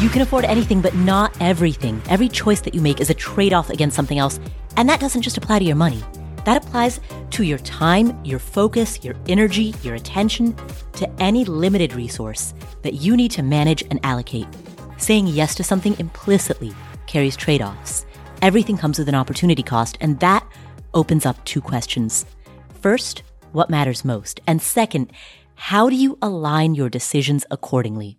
You can afford anything, but not everything. Every choice that you make is a trade off against something else. And that doesn't just apply to your money, that applies to your time, your focus, your energy, your attention, to any limited resource that you need to manage and allocate. Saying yes to something implicitly carries trade offs. Everything comes with an opportunity cost, and that opens up two questions. First, what matters most? And second, how do you align your decisions accordingly?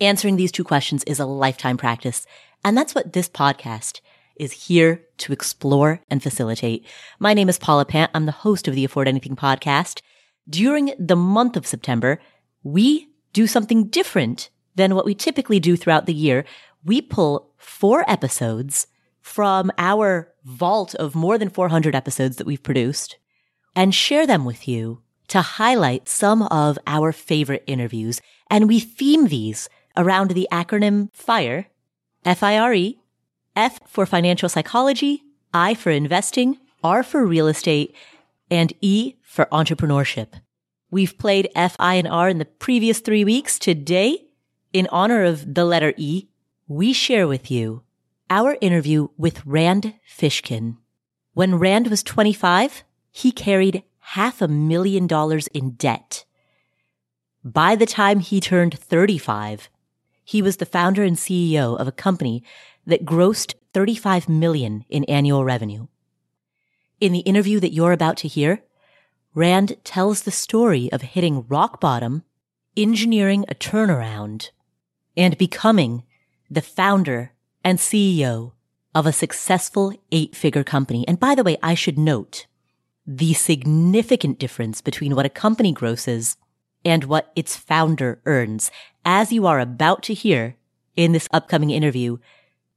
Answering these two questions is a lifetime practice. And that's what this podcast is here to explore and facilitate. My name is Paula Pant. I'm the host of the Afford Anything podcast. During the month of September, we do something different than what we typically do throughout the year. We pull four episodes from our vault of more than 400 episodes that we've produced and share them with you to highlight some of our favorite interviews. And we theme these around the acronym FIRE, F-I-R-E, F for financial psychology, I for investing, R for real estate, and E for entrepreneurship. We've played F, I, and R in the previous three weeks. Today, in honor of the letter E, we share with you our interview with Rand Fishkin. When Rand was 25, he carried half a million dollars in debt. By the time he turned 35, he was the founder and CEO of a company that grossed 35 million in annual revenue. In the interview that you're about to hear, Rand tells the story of hitting rock bottom, engineering a turnaround, and becoming the founder and CEO of a successful eight figure company. And by the way, I should note the significant difference between what a company grosses and what its founder earns. As you are about to hear in this upcoming interview,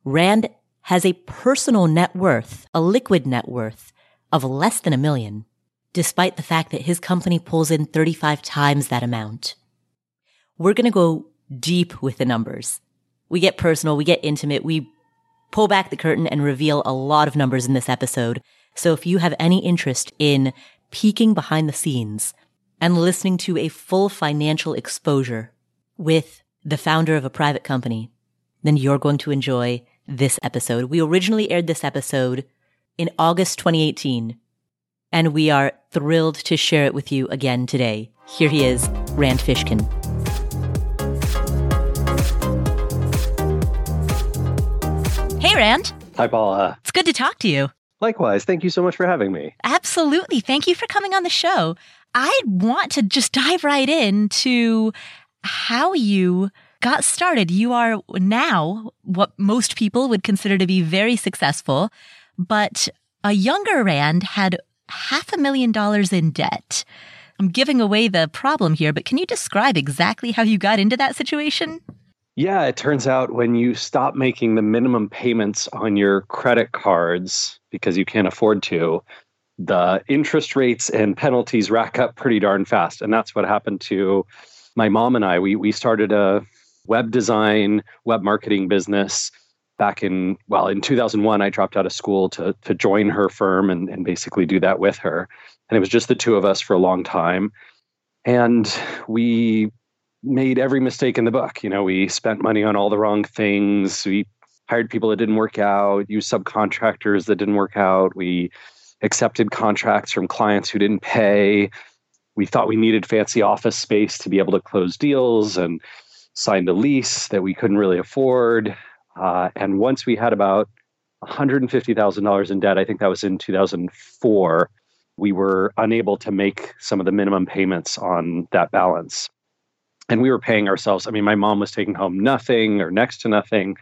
Rand has a personal net worth, a liquid net worth of less than a million, despite the fact that his company pulls in 35 times that amount. We're going to go deep with the numbers. We get personal, we get intimate, we pull back the curtain and reveal a lot of numbers in this episode. So if you have any interest in peeking behind the scenes and listening to a full financial exposure with the founder of a private company, then you're going to enjoy this episode. We originally aired this episode in August 2018, and we are thrilled to share it with you again today. Here he is, Rand Fishkin. Hey, Rand. Hi, Paula. It's good to talk to you. Likewise. Thank you so much for having me. Absolutely. Thank you for coming on the show. I want to just dive right into how you got started. You are now what most people would consider to be very successful, but a younger Rand had half a million dollars in debt. I'm giving away the problem here, but can you describe exactly how you got into that situation? Yeah, it turns out when you stop making the minimum payments on your credit cards because you can't afford to, the interest rates and penalties rack up pretty darn fast. And that's what happened to my mom and I. We we started a web design, web marketing business back in well in 2001 i dropped out of school to to join her firm and, and basically do that with her and it was just the two of us for a long time and we made every mistake in the book you know we spent money on all the wrong things we hired people that didn't work out used subcontractors that didn't work out we accepted contracts from clients who didn't pay we thought we needed fancy office space to be able to close deals and signed a lease that we couldn't really afford. Uh, and once we had about $150,000 in debt, I think that was in 2004, we were unable to make some of the minimum payments on that balance. And we were paying ourselves. I mean, my mom was taking home nothing or next to nothing.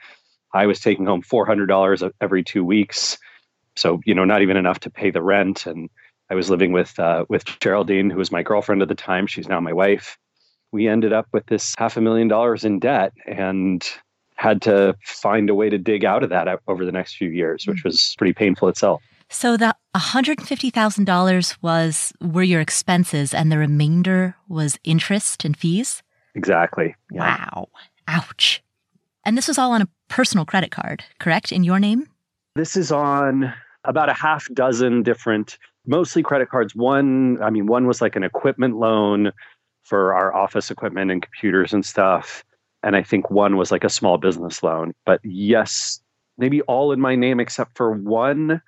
I was taking home $400 every two weeks. So, you know, not even enough to pay the rent. And I was living with uh, with Geraldine, who was my girlfriend at the time. She's now my wife. We ended up with this half a million dollars in debt and had to find a way to dig out of that over the next few years, which was pretty painful itself. So the $150,000 was were your expenses and the remainder was interest and fees? Exactly. Yeah. Wow. Ouch. And this was all on a personal credit card, correct? In your name? This is on about a half dozen different, mostly credit cards. One, I mean, one was like an equipment loan for our office equipment and computers and stuff. And I think one was like a small business loan. But yes, maybe all in my name except for one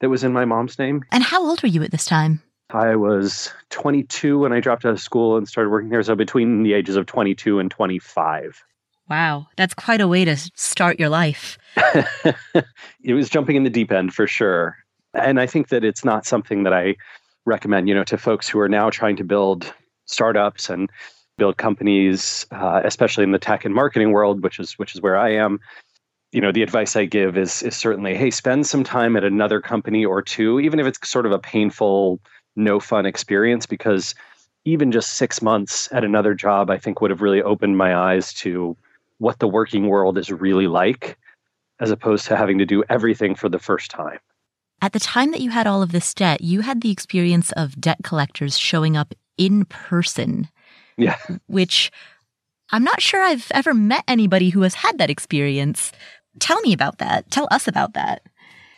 that was in my mom's name. And how old were you at this time? I was 22 when I dropped out of school and started working there. So between the ages of 22 and 25. Wow, that's quite a way to start your life. it was jumping in the deep end for sure. And I think that it's not something that I recommend, you know, to folks who are now trying to build startups and build companies, uh, especially in the tech and marketing world, which is which is where I am. You know, the advice I give is is certainly, hey, spend some time at another company or two, even if it's sort of a painful, no fun experience, because even just six months at another job, I think would have really opened my eyes to what the working world is really like, as opposed to having to do everything for the first time. At the time that you had all of this debt, you had the experience of debt collectors showing up in person. Yeah. Which I'm not sure I've ever met anybody who has had that experience. Tell me about that. Tell us about that.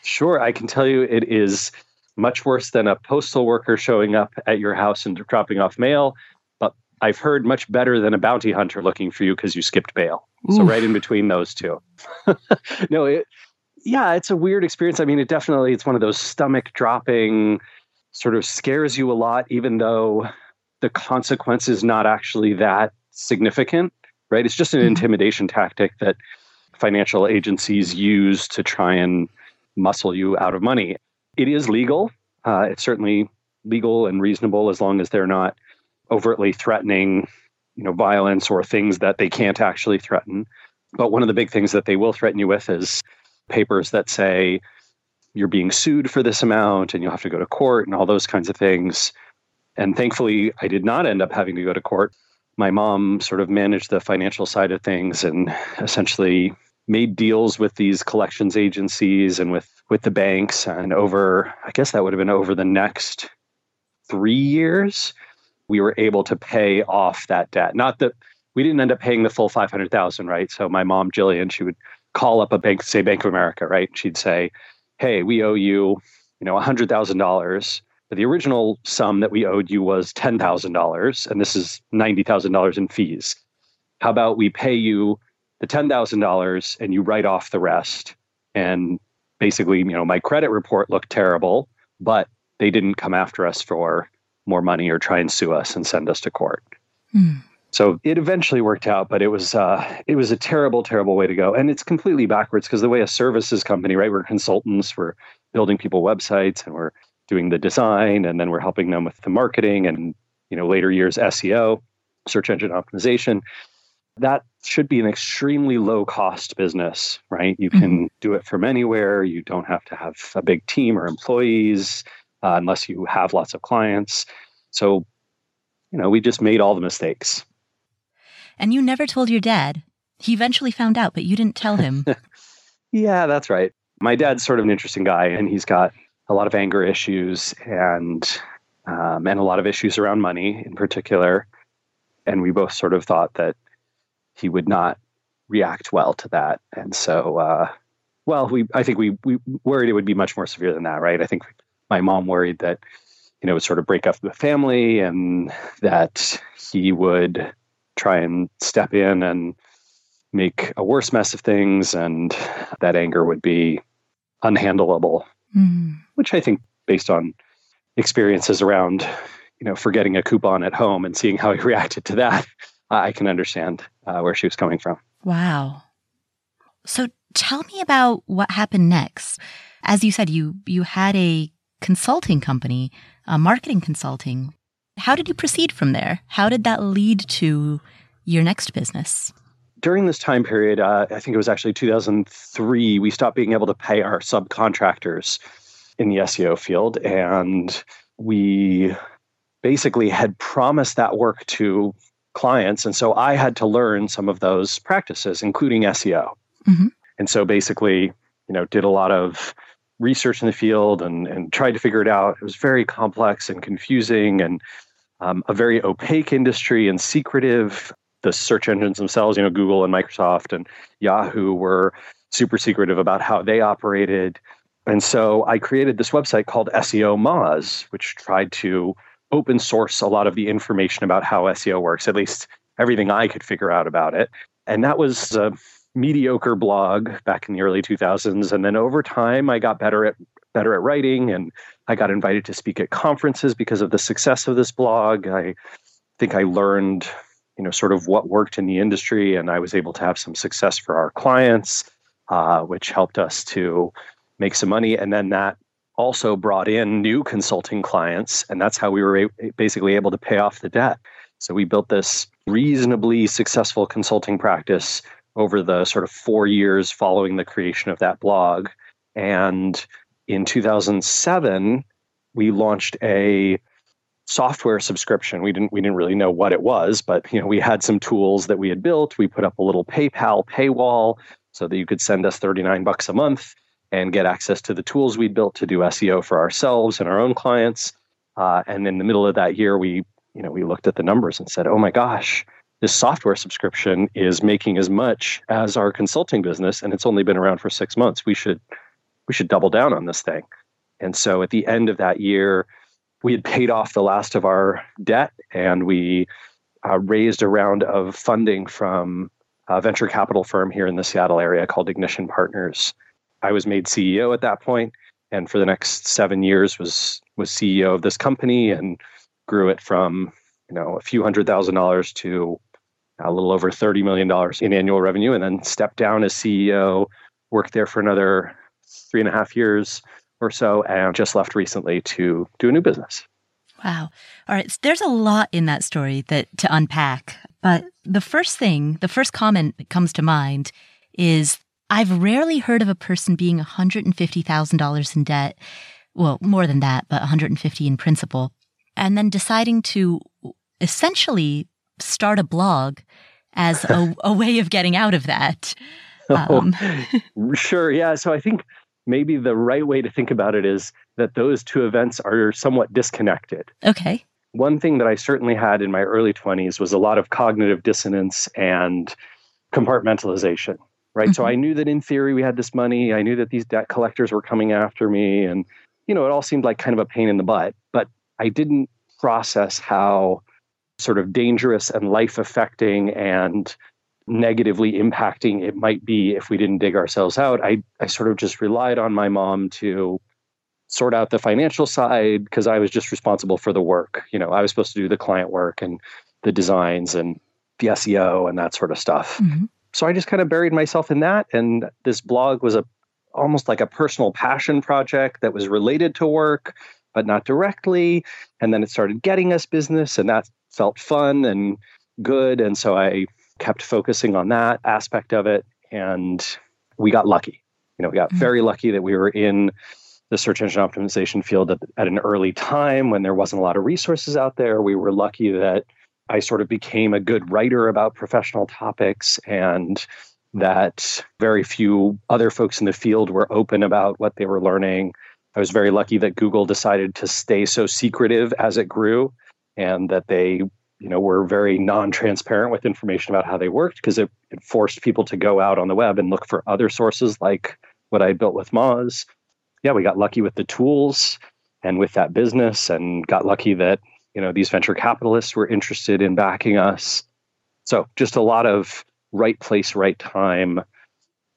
Sure. I can tell you it is much worse than a postal worker showing up at your house and dropping off mail. But I've heard much better than a bounty hunter looking for you because you skipped bail. Oof. So right in between those two. no, it yeah, it's a weird experience. I mean, it definitely it's one of those stomach dropping sort of scares you a lot even though the consequence is not actually that significant, right? It's just an mm-hmm. intimidation tactic that financial agencies use to try and muscle you out of money. It is legal. Uh, it's certainly legal and reasonable as long as they're not overtly threatening, you know, violence or things that they can't actually threaten. But one of the big things that they will threaten you with is papers that say you're being sued for this amount and you'll have to go to court and all those kinds of things. And thankfully, I did not end up having to go to court. My mom sort of managed the financial side of things and essentially made deals with these collections agencies and with with the banks and over i guess that would have been over the next 3 years we were able to pay off that debt not that we didn't end up paying the full 500,000 right so my mom Gillian she would call up a bank say Bank of America right she'd say hey we owe you you know $100,000 but the original sum that we owed you was $10,000, and this is $90,000 in fees. How about we pay you the $10,000 and you write off the rest? And basically, you know, my credit report looked terrible, but they didn't come after us for more money or try and sue us and send us to court. Hmm. So it eventually worked out, but it was uh, it was a terrible, terrible way to go, and it's completely backwards because the way a services company, right? We're consultants, we're building people websites, and we're doing the design and then we're helping them with the marketing and you know later years SEO, search engine optimization. That should be an extremely low cost business, right? You can mm-hmm. do it from anywhere. You don't have to have a big team or employees uh, unless you have lots of clients. So, you know, we just made all the mistakes. And you never told your dad. He eventually found out, but you didn't tell him. yeah, that's right. My dad's sort of an interesting guy, and he's got a lot of anger issues and um, and a lot of issues around money in particular. And we both sort of thought that he would not react well to that. And so, uh, well, we I think we we worried it would be much more severe than that, right? I think my mom worried that you know it would sort of break up the family and that he would try and step in and make a worse mess of things and that anger would be unhandleable mm. which I think, based on experiences around, you know, forgetting a coupon at home and seeing how he reacted to that, I can understand uh, where she was coming from. Wow. So tell me about what happened next. As you said, you you had a consulting company, a marketing consulting. How did you proceed from there? How did that lead to your next business? during this time period, uh, I think it was actually 2003, we stopped being able to pay our subcontractors in the SEO field. And we basically had promised that work to clients. And so I had to learn some of those practices, including SEO. Mm-hmm. And so basically, you know, did a lot of research in the field and, and tried to figure it out. It was very complex and confusing and um, a very opaque industry and secretive the search engines themselves, you know, Google and Microsoft and Yahoo were super secretive about how they operated. And so I created this website called SEO Moz, which tried to open source a lot of the information about how SEO works, at least everything I could figure out about it. And that was a mediocre blog back in the early 2000s. And then over time, I got better at better at writing and I got invited to speak at conferences because of the success of this blog. I think I learned, you know, sort of what worked in the industry and I was able to have some success for our clients, uh, which helped us to make some money. And then that also brought in new consulting clients. And that's how we were basically able to pay off the debt. So we built this reasonably successful consulting practice over the sort of four years following the creation of that blog. And in 2007, we launched a software subscription. We didn't we didn't really know what it was, but you know we had some tools that we had built. We put up a little PayPal paywall so that you could send us 39 bucks a month and get access to the tools we built to do SEO for ourselves and our own clients. Uh, and in the middle of that year, we you know we looked at the numbers and said, "Oh my gosh, this software subscription is making as much as our consulting business, and it's only been around for six months. We should we should double down on this thing." And so at the end of that year, we had paid off the last of our debt, and we uh, raised a round of funding from a venture capital firm here in the Seattle area called Ignition Partners I was made CEO at that point, and for the next seven years was was CEO of this company and grew it from you know a few hundred thousand dollars to a little over thirty million dollars in annual revenue, and then stepped down as CEO. Worked there for another three and a half years or so, and just left recently to do a new business. Wow. All right. There's a lot in that story that to unpack. But the first thing, the first comment that comes to mind is I've rarely heard of a person being $150,000 in debt. Well, more than that, but 150 in principle. And then deciding to essentially start a blog as a, a way of getting out of that. Um. Oh, sure. Yeah. So I think maybe the right way to think about it is that those two events are somewhat disconnected. Okay. One thing that I certainly had in my early 20s was a lot of cognitive dissonance and compartmentalization right? Mm-hmm. So I knew that in theory we had this money. I knew that these debt collectors were coming after me. And, you know, it all seemed like kind of a pain in the butt. But I didn't process how sort of dangerous and life affecting and negatively impacting it might be if we didn't dig ourselves out. I, I sort of just relied on my mom to sort out the financial side because I was just responsible for the work. You know, I was supposed to do the client work and the designs and the SEO and that sort of stuff. Mm-hmm so I just kind of buried myself in that. And this blog was a almost like a personal passion project that was related to work, but not directly. And then it started getting us business, and that felt fun and good. And so I kept focusing on that aspect of it. And we got lucky. You know, we got mm-hmm. very lucky that we were in the search engine optimization field at, at an early time when there wasn't a lot of resources out there. We were lucky that I sort of became a good writer about professional topics and that very few other folks in the field were open about what they were learning. I was very lucky that Google decided to stay so secretive as it grew and that they you know were very non-transparent with information about how they worked because it, it forced people to go out on the web and look for other sources like what I built with Moz. Yeah, we got lucky with the tools and with that business and got lucky that you know these venture capitalists were interested in backing us. So just a lot of right place right time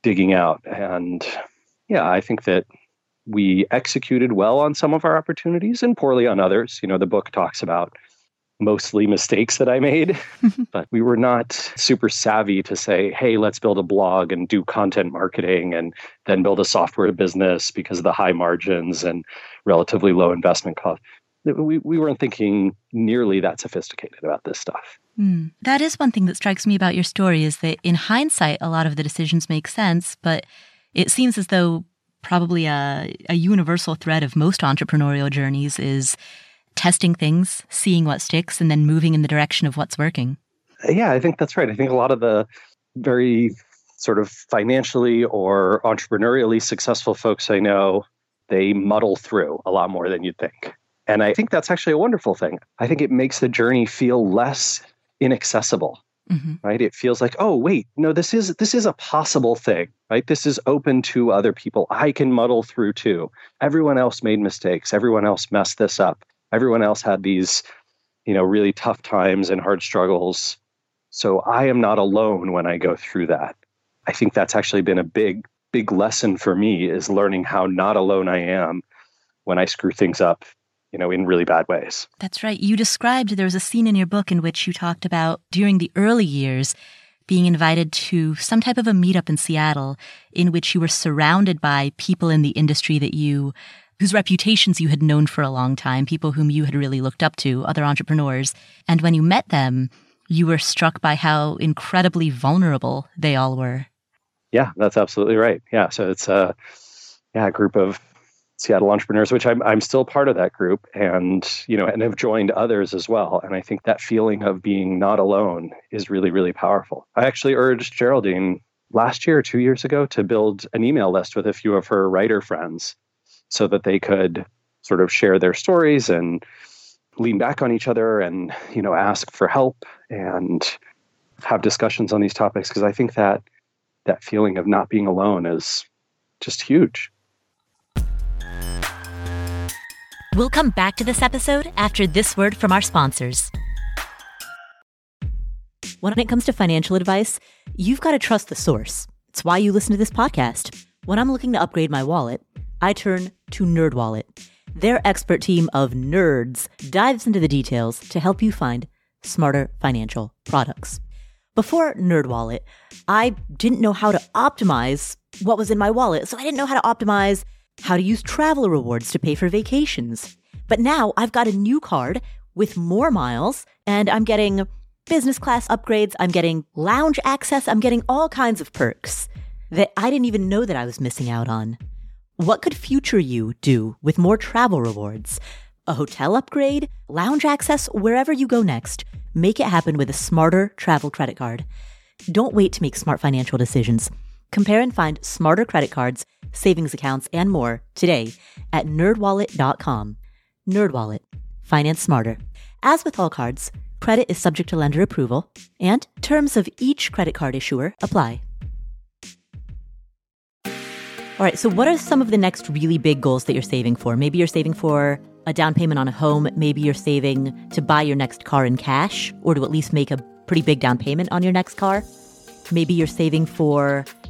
digging out. And yeah i think that we executed well on some of our opportunities and poorly on others. You know the book talks about mostly mistakes that i made but we were not super savvy to say hey let's build a blog and do content marketing and then build a software business because of the high margins and relatively low investment cost we, we weren't thinking nearly that sophisticated about this stuff. Mm. That is one thing that strikes me about your story is that in hindsight, a lot of the decisions make sense, but it seems as though probably a, a universal thread of most entrepreneurial journeys is testing things, seeing what sticks, and then moving in the direction of what's working. Yeah, I think that's right. I think a lot of the very sort of financially or entrepreneurially successful folks I know, they muddle through a lot more than you'd think. And I think that's actually a wonderful thing. I think it makes the journey feel less inaccessible. mm-hmm. right? It feels like, oh, wait, no, this is this is a possible thing, right? This is open to other people. I can muddle through too. Everyone else made mistakes. Everyone else messed this up. Everyone else had these, you know, really tough times and hard struggles. So I am not alone when I go through that. I think that's actually been a big, big lesson for me is learning how not alone I am when I screw things up you know, in really bad ways. That's right. You described there was a scene in your book in which you talked about during the early years being invited to some type of a meetup in Seattle in which you were surrounded by people in the industry that you whose reputations you had known for a long time, people whom you had really looked up to, other entrepreneurs. And when you met them, you were struck by how incredibly vulnerable they all were. Yeah, that's absolutely right. Yeah, so it's a yeah, a group of Seattle entrepreneurs, which I'm I'm still part of that group, and you know, and have joined others as well. And I think that feeling of being not alone is really really powerful. I actually urged Geraldine last year, two years ago, to build an email list with a few of her writer friends, so that they could sort of share their stories and lean back on each other, and you know, ask for help and have discussions on these topics. Because I think that that feeling of not being alone is just huge. We'll come back to this episode after this word from our sponsors. When it comes to financial advice, you've got to trust the source. It's why you listen to this podcast. When I'm looking to upgrade my wallet, I turn to NerdWallet. Their expert team of nerds dives into the details to help you find smarter financial products. Before NerdWallet, I didn't know how to optimize what was in my wallet, so I didn't know how to optimize how to use travel rewards to pay for vacations. But now I've got a new card with more miles and I'm getting business class upgrades. I'm getting lounge access. I'm getting all kinds of perks that I didn't even know that I was missing out on. What could future you do with more travel rewards? A hotel upgrade, lounge access, wherever you go next. Make it happen with a smarter travel credit card. Don't wait to make smart financial decisions. Compare and find smarter credit cards savings accounts, and more today at nerdwallet.com. Nerdwallet. Finance smarter. As with all cards, credit is subject to lender approval, and terms of each credit card issuer apply. All right, so what are some of the next really big goals that you're saving for? Maybe you're saving for a down payment on a home. Maybe you're saving to buy your next car in cash or to at least make a pretty big down payment on your next car. Maybe you're saving for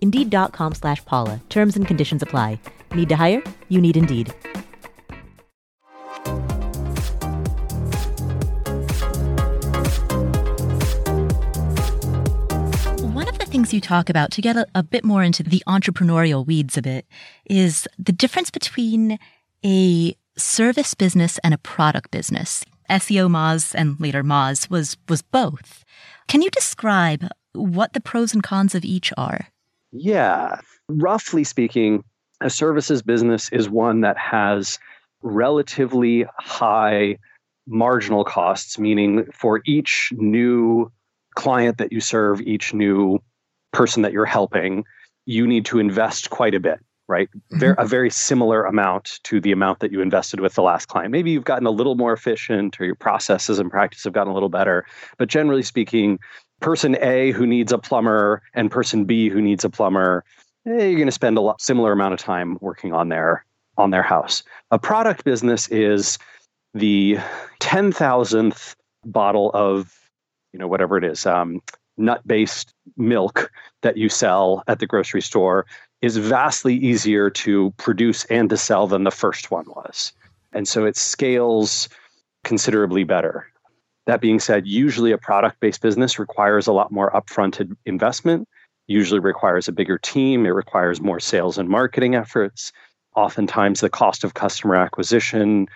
Indeed.com slash Paula. Terms and conditions apply. Need to hire? You need Indeed. One of the things you talk about to get a, a bit more into the entrepreneurial weeds of it is the difference between a service business and a product business. SEO Moz and later Moz was was both. Can you describe what the pros and cons of each are? Yeah. Roughly speaking, a services business is one that has relatively high marginal costs, meaning for each new client that you serve, each new person that you're helping, you need to invest quite a bit, right? Mm-hmm. a very similar amount to the amount that you invested with the last client. Maybe you've gotten a little more efficient or your processes and practice have gotten a little better. But generally speaking, person A who needs a plumber and person B who needs a plumber, eh, you're going to spend a lot, similar amount of time working on their on their house. A product business is the ten thousandth bottle of you know whatever it is um, nut based milk that you sell at the grocery store is vastly easier to produce and to sell than the first one was. And so it scales considerably better. That being said, usually a product based business requires a lot more upfront investment, usually requires a bigger team, it requires more sales and marketing efforts. Oftentimes, the cost of customer acquisition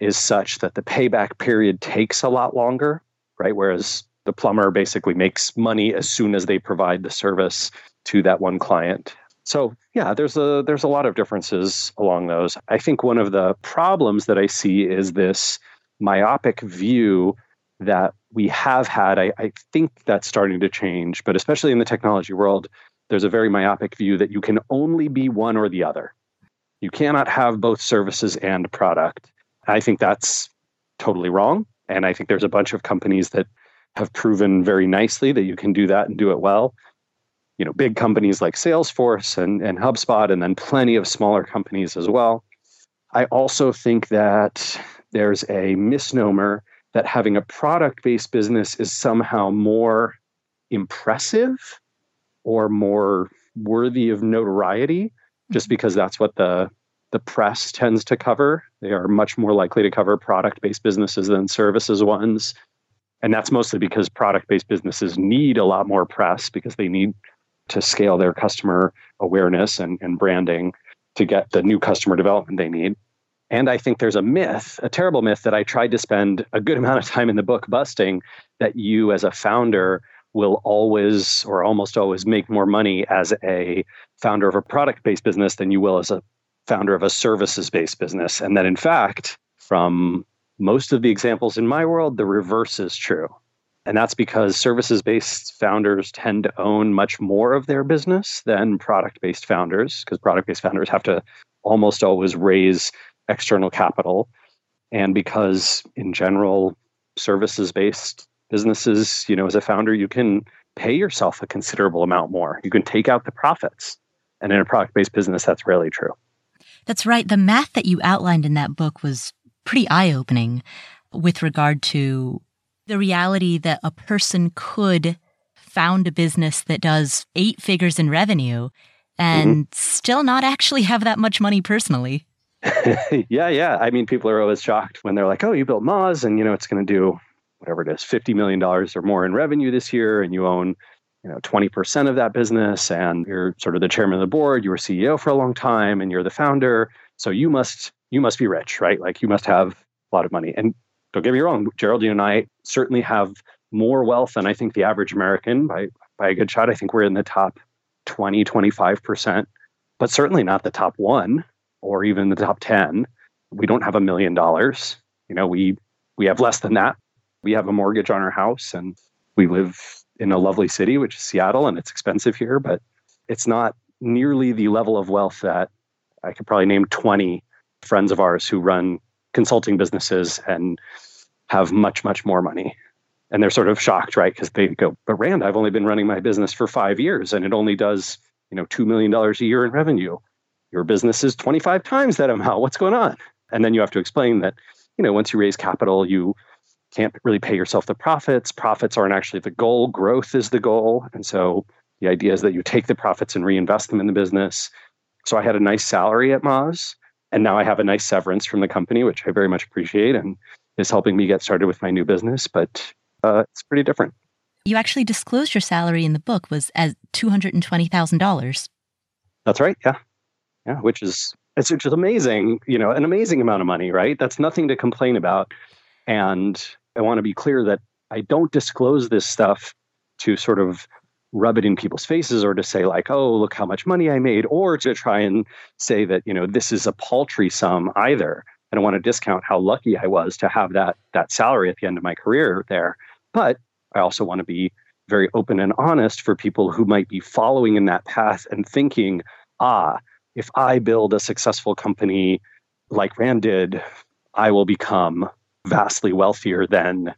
is such that the payback period takes a lot longer, right? Whereas the plumber basically makes money as soon as they provide the service to that one client. So yeah, there's a there's a lot of differences along those. I think one of the problems that I see is this myopic view that we have had. I, I think that's starting to change, but especially in the technology world, there's a very myopic view that you can only be one or the other. You cannot have both services and product. I think that's totally wrong. And I think there's a bunch of companies that have proven very nicely that you can do that and do it well. You know, big companies like Salesforce and, and HubSpot, and then plenty of smaller companies as well. I also think that there's a misnomer that having a product based business is somehow more impressive or more worthy of notoriety just mm-hmm. because that's what the the press tends to cover. They are much more likely to cover product based businesses than services ones. And that's mostly because product based businesses need a lot more press because they need to scale their customer awareness and, and branding to get the new customer development they need and I think there's a myth, a terrible myth that I tried to spend a good amount of time in the book busting that you as a founder will always or almost always make more money as a founder of a product based business than you will as a founder of a services based business. And that in fact, from most of the examples in my world, the reverse is true. And that's because services based founders tend to own much more of their business than product based founders, because product based founders have to almost always raise external capital. And because in general, services based businesses, you know, as a founder, you can pay yourself a considerable amount more. You can take out the profits. And in a product based business, that's rarely true. That's right. The math that you outlined in that book was pretty eye opening with regard to the reality that a person could found a business that does eight figures in revenue and mm-hmm. still not actually have that much money personally. yeah, yeah. I mean, people are always shocked when they're like, "Oh, you built Moz, and you know it's going to do whatever it is, fifty million dollars or more in revenue this year, and you own, you know, twenty percent of that business, and you're sort of the chairman of the board. You were CEO for a long time, and you're the founder, so you must you must be rich, right? Like you must have a lot of money. And don't get me wrong, Geraldine and I certainly have more wealth than I think the average American by by a good shot. I think we're in the top 20, 25 percent, but certainly not the top one or even the top 10. We don't have a million dollars. You know, we we have less than that. We have a mortgage on our house and we live in a lovely city, which is Seattle, and it's expensive here, but it's not nearly the level of wealth that I could probably name 20 friends of ours who run consulting businesses and have much, much more money. And they're sort of shocked, right? Because they go, but Rand, I've only been running my business for five years and it only does, you know, $2 million a year in revenue. Your business is 25 times that amount. What's going on? And then you have to explain that, you know, once you raise capital, you can't really pay yourself the profits. Profits aren't actually the goal, growth is the goal. And so the idea is that you take the profits and reinvest them in the business. So I had a nice salary at Moz, and now I have a nice severance from the company, which I very much appreciate and is helping me get started with my new business. But uh, it's pretty different. You actually disclosed your salary in the book was as two hundred and twenty thousand dollars. That's right. Yeah, yeah, which is it's just amazing. You know, an amazing amount of money, right? That's nothing to complain about. And I want to be clear that I don't disclose this stuff to sort of rub it in people's faces or to say like oh look how much money i made or to try and say that you know this is a paltry sum either i don't want to discount how lucky i was to have that that salary at the end of my career there but i also want to be very open and honest for people who might be following in that path and thinking ah if i build a successful company like rand did i will become vastly wealthier than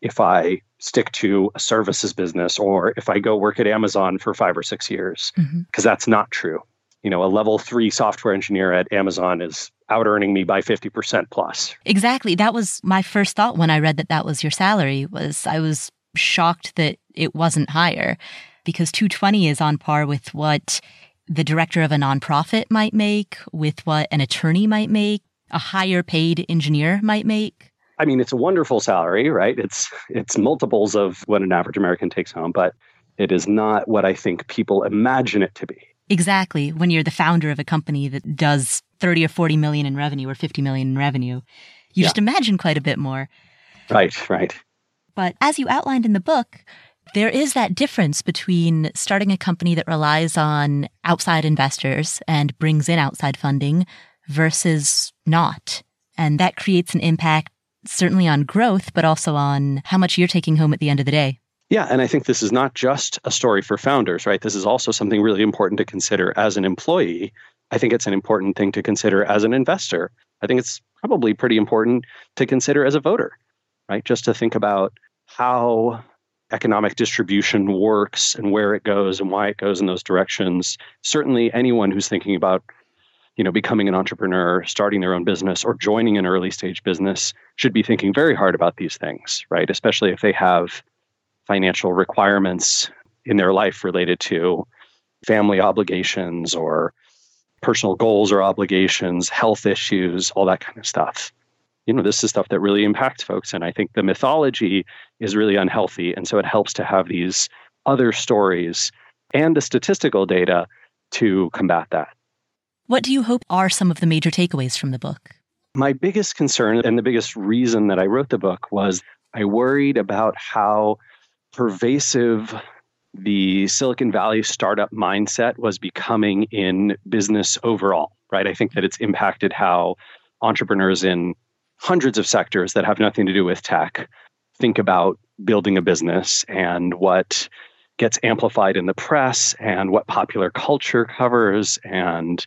if I stick to a services business or if I go work at Amazon for five or six years, because mm-hmm. that's not true. You know, a level three software engineer at Amazon is out earning me by 50% plus. Exactly. That was my first thought when I read that that was your salary was I was shocked that it wasn't higher because 220 is on par with what the director of a nonprofit might make, with what an attorney might make, a higher paid engineer might make. I mean, it's a wonderful salary, right? It's it's multiples of what an average American takes home, but it is not what I think people imagine it to be. Exactly. When you're the founder of a company that does 30 or 40 million in revenue or 50 million in revenue, you yeah. just imagine quite a bit more. Right, right. But as you outlined in the book, there is that difference between starting a company that relies on outside investors and brings in outside funding versus not. And that creates an impact certainly on growth, but also on how much you're taking home at the end of the day. Yeah, and I think this is not just a story for founders, right? This is also something really important to consider as an employee. I think it's an important thing to consider as an investor. I think it's probably pretty important to consider as a voter, right? Just to think about how economic distribution works and where it goes and why it goes in those directions. Certainly, anyone who's thinking about you know becoming an entrepreneur starting their own business or joining an early stage business should be thinking very hard about these things right especially if they have financial requirements in their life related to family obligations or personal goals or obligations health issues all that kind of stuff you know this is stuff that really impacts folks and i think the mythology is really unhealthy and so it helps to have these other stories and the statistical data to combat that what do you hope are some of the major takeaways from the book? My biggest concern and the biggest reason that I wrote the book was I worried about how pervasive the Silicon Valley startup mindset was becoming in business overall, right? I think that it's impacted how entrepreneurs in hundreds of sectors that have nothing to do with tech think about building a business and what gets amplified in the press and what popular culture covers and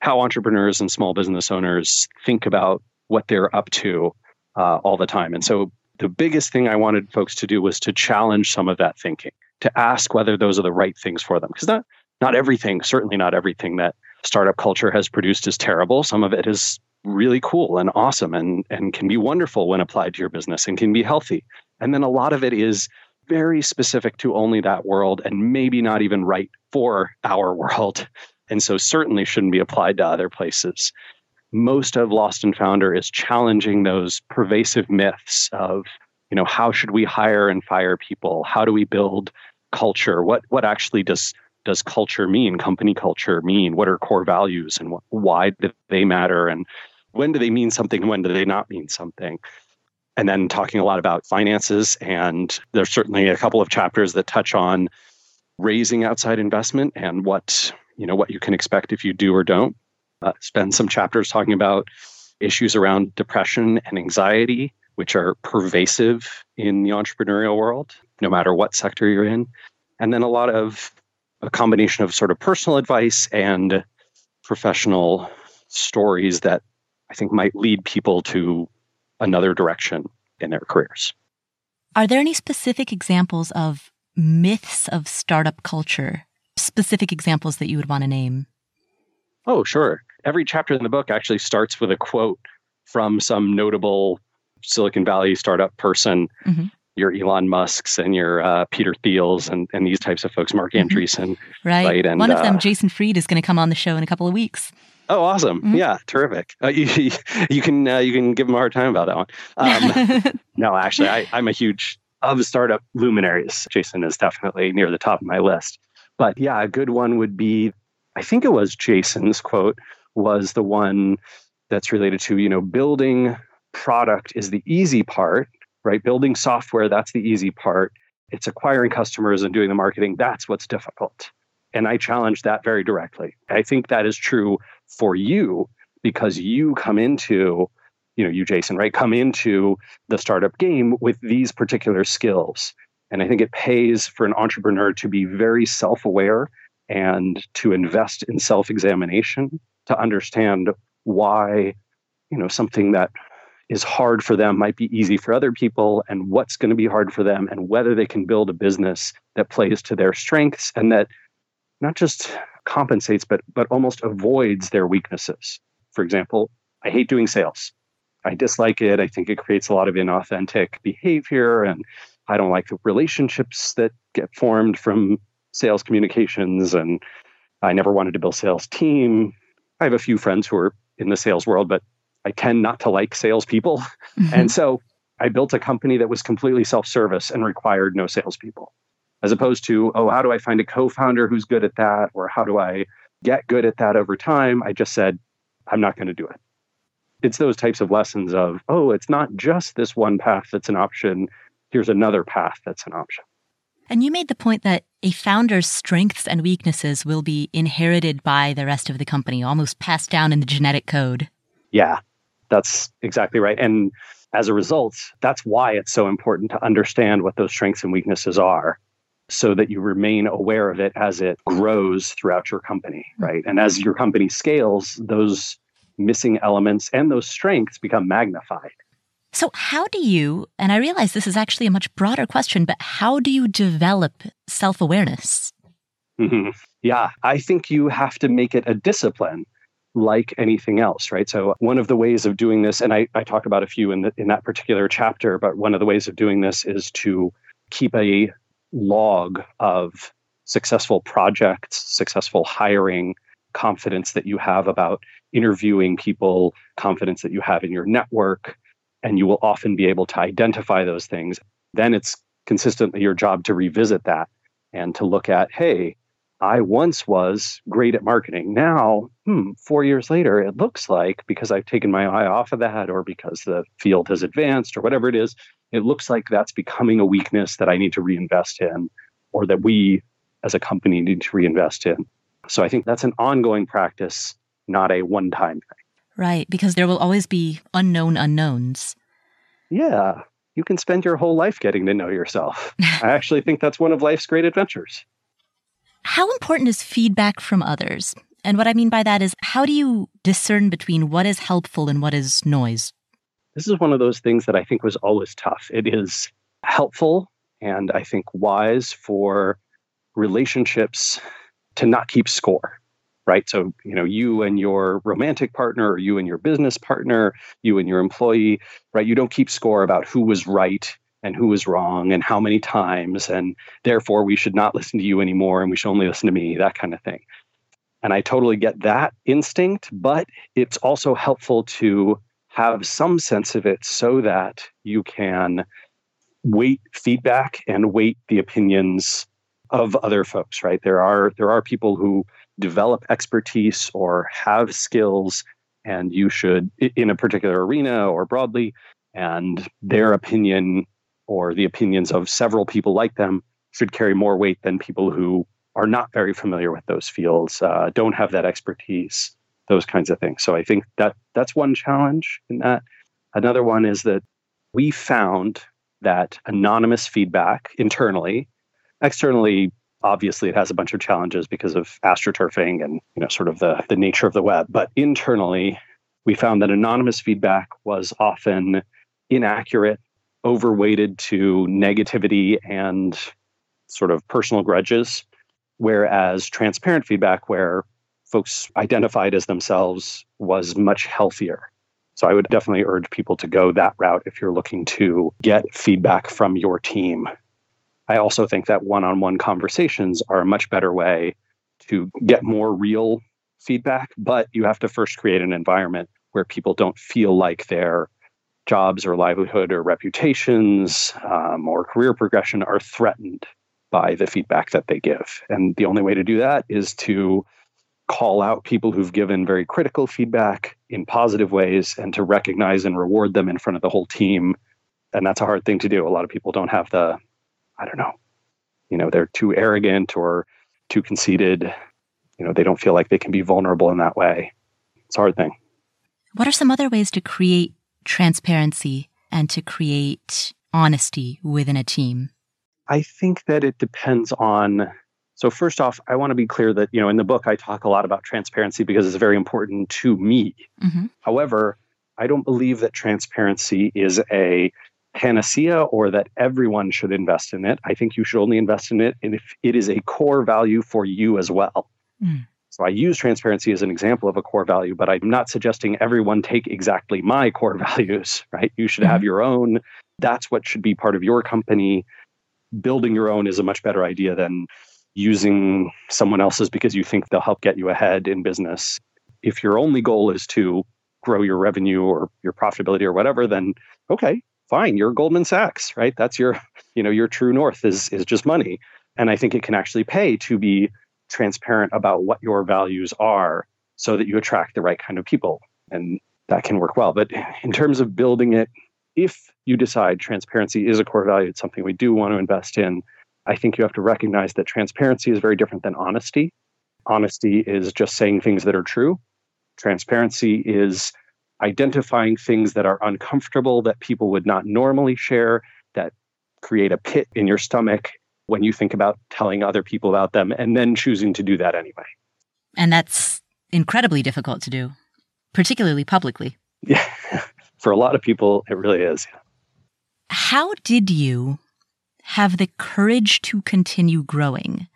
how entrepreneurs and small business owners think about what they're up to uh, all the time. And so the biggest thing I wanted folks to do was to challenge some of that thinking, to ask whether those are the right things for them. Because not not everything, certainly not everything that startup culture has produced is terrible. Some of it is really cool and awesome and, and can be wonderful when applied to your business and can be healthy. And then a lot of it is very specific to only that world and maybe not even right for our world and so certainly shouldn't be applied to other places. Most of Lost and Founder is challenging those pervasive myths of, you know, how should we hire and fire people? How do we build culture? What what actually does does culture mean? Company culture mean? What are core values and what, why do they matter? And when do they mean something? When do they not mean something? And then talking a lot about finances. And there's certainly a couple of chapters that touch on raising outside investment and what you know what you can expect if you do or don't. Uh, spend some chapters talking about issues around depression and anxiety, which are pervasive in the entrepreneurial world, no matter what sector you're in. And then a lot of a combination of sort of personal advice and professional stories that I think might lead people to another direction in their careers. Are there any specific examples of myths of startup culture? Specific examples that you would want to name? Oh, sure. Every chapter in the book actually starts with a quote from some notable Silicon Valley startup person. Mm-hmm. Your Elon Musk's and your uh, Peter Thiels and, and these types of folks, Mark mm-hmm. Andreessen. Right. right? And, One of them, uh, Jason Fried, is going to come on the show in a couple of weeks. Oh, awesome! Mm-hmm. Yeah, terrific. Uh, you, you can uh, you can give them a hard time about that one. Um, no, actually, I, I'm a huge of startup luminaries. Jason is definitely near the top of my list. But yeah, a good one would be, I think it was Jason's quote was the one that's related to you know building product is the easy part, right? Building software that's the easy part. It's acquiring customers and doing the marketing that's what's difficult. And I challenge that very directly. I think that is true for you because you come into, you know, you, Jason, right, come into the startup game with these particular skills. And I think it pays for an entrepreneur to be very self aware and to invest in self examination to understand why, you know, something that is hard for them might be easy for other people and what's going to be hard for them and whether they can build a business that plays to their strengths and that not just compensates but but almost avoids their weaknesses. For example, I hate doing sales. I dislike it. I think it creates a lot of inauthentic behavior and I don't like the relationships that get formed from sales communications and I never wanted to build sales team. I have a few friends who are in the sales world, but I tend not to like salespeople. Mm-hmm. And so I built a company that was completely self service and required no salespeople as opposed to, oh, how do I find a co founder who's good at that? Or how do I get good at that over time? I just said, I'm not going to do it. It's those types of lessons of, oh, it's not just this one path that's an option. Here's another path that's an option. And you made the point that a founder's strengths and weaknesses will be inherited by the rest of the company, almost passed down in the genetic code. Yeah, that's exactly right. And as a result, that's why it's so important to understand what those strengths and weaknesses are so that you remain aware of it as it grows throughout your company, mm-hmm. right? And as your company scales, those missing elements and those strengths become magnified. So, how do you, and I realize this is actually a much broader question, but how do you develop self awareness? Mm-hmm. Yeah, I think you have to make it a discipline like anything else, right? So, one of the ways of doing this, and I, I talk about a few in, the, in that particular chapter, but one of the ways of doing this is to keep a log of successful projects, successful hiring, confidence that you have about interviewing people, confidence that you have in your network, and you will often be able to identify those things. Then it's consistently your job to revisit that and to look at, hey, I once was great at marketing. Now, hmm, four years later, it looks like because I've taken my eye off of that or because the field has advanced or whatever it is, it looks like that's becoming a weakness that I need to reinvest in or that we as a company need to reinvest in. So I think that's an ongoing practice, not a one time thing. Right, because there will always be unknown unknowns. Yeah, you can spend your whole life getting to know yourself. I actually think that's one of life's great adventures. How important is feedback from others? And what I mean by that is, how do you discern between what is helpful and what is noise? This is one of those things that I think was always tough. It is helpful and I think wise for relationships to not keep score, right? So, you know, you and your romantic partner, or you and your business partner, you and your employee, right? You don't keep score about who was right and who was wrong and how many times. And therefore, we should not listen to you anymore and we should only listen to me, that kind of thing. And I totally get that instinct, but it's also helpful to have some sense of it so that you can weight feedback and weight the opinions of other folks right? There are there are people who develop expertise or have skills and you should in a particular arena or broadly and their opinion or the opinions of several people like them should carry more weight than people who are not very familiar with those fields uh, don't have that expertise those kinds of things. So I think that that's one challenge in that. Another one is that we found that anonymous feedback internally, externally, obviously it has a bunch of challenges because of astroturfing and you know sort of the, the nature of the web. But internally, we found that anonymous feedback was often inaccurate, overweighted to negativity and sort of personal grudges. Whereas transparent feedback, where folks identified as themselves, was much healthier. So I would definitely urge people to go that route if you're looking to get feedback from your team. I also think that one on one conversations are a much better way to get more real feedback, but you have to first create an environment where people don't feel like their jobs or livelihood or reputations um, or career progression are threatened by the feedback that they give. And the only way to do that is to call out people who've given very critical feedback in positive ways and to recognize and reward them in front of the whole team. And that's a hard thing to do. A lot of people don't have the, I don't know, you know, they're too arrogant or too conceited. You know, they don't feel like they can be vulnerable in that way. It's a hard thing. What are some other ways to create transparency and to create honesty within a team? I think that it depends on so first off, I want to be clear that, you know, in the book I talk a lot about transparency because it's very important to me. Mm-hmm. However, I don't believe that transparency is a panacea or that everyone should invest in it. I think you should only invest in it if it is a core value for you as well. Mm. So I use transparency as an example of a core value, but I'm not suggesting everyone take exactly my core values, right? You should mm-hmm. have your own. That's what should be part of your company. Building your own is a much better idea than using someone else's because you think they'll help get you ahead in business. If your only goal is to grow your revenue or your profitability or whatever, then okay, fine, you're Goldman Sachs, right? That's your, you know, your true north is is just money. And I think it can actually pay to be transparent about what your values are so that you attract the right kind of people. And that can work well. But in terms of building it, if you decide transparency is a core value, it's something we do want to invest in, I think you have to recognize that transparency is very different than honesty. Honesty is just saying things that are true. Transparency is identifying things that are uncomfortable that people would not normally share, that create a pit in your stomach when you think about telling other people about them, and then choosing to do that anyway. And that's incredibly difficult to do, particularly publicly. Yeah. For a lot of people, it really is. How did you have the courage to continue growing?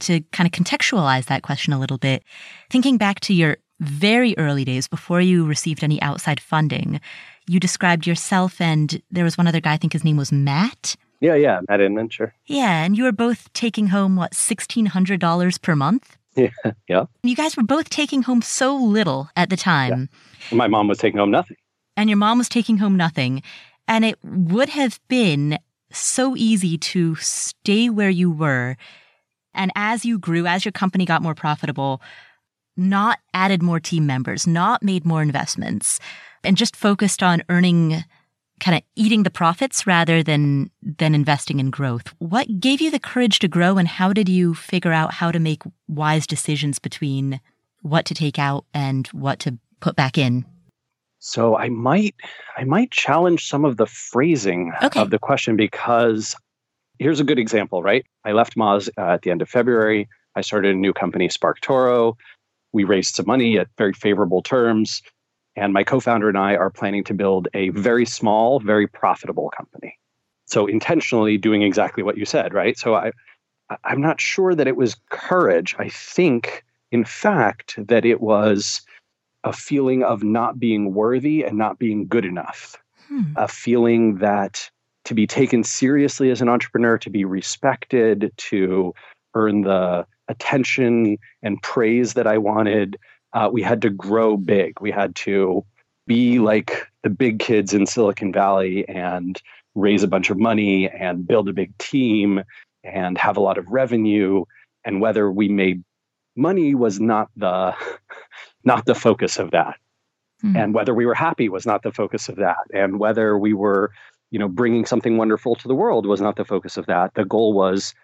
To kind of contextualize that question a little bit, thinking back to your very early days before you received any outside funding, you described yourself and there was one other guy, I think his name was Matt. Yeah, yeah, Matt Inman, sure. Yeah, and you were both taking home, what, $1,600 per month? Yeah, yeah. You guys were both taking home so little at the time. Yeah. My mom was taking home nothing. And your mom was taking home nothing. And it would have been so easy to stay where you were. And as you grew, as your company got more profitable, not added more team members, not made more investments, and just focused on earning kind of eating the profits rather than than investing in growth. What gave you the courage to grow and how did you figure out how to make wise decisions between what to take out and what to put back in? So I might I might challenge some of the phrasing okay. of the question because here's a good example, right? I left Moz uh, at the end of February. I started a new company, SparkToro. We raised some money at very favorable terms. And my co founder and I are planning to build a very small, very profitable company. So, intentionally doing exactly what you said, right? So, I, I'm not sure that it was courage. I think, in fact, that it was a feeling of not being worthy and not being good enough, hmm. a feeling that to be taken seriously as an entrepreneur, to be respected, to earn the attention and praise that I wanted, uh, we had to grow big. We had to be like the big kids in Silicon Valley and raise a bunch of money and build a big team and have a lot of revenue. And whether we made money was not the not the focus of that. Mm-hmm. And whether we were happy was not the focus of that. And whether we were, you know, bringing something wonderful to the world was not the focus of that. The goal was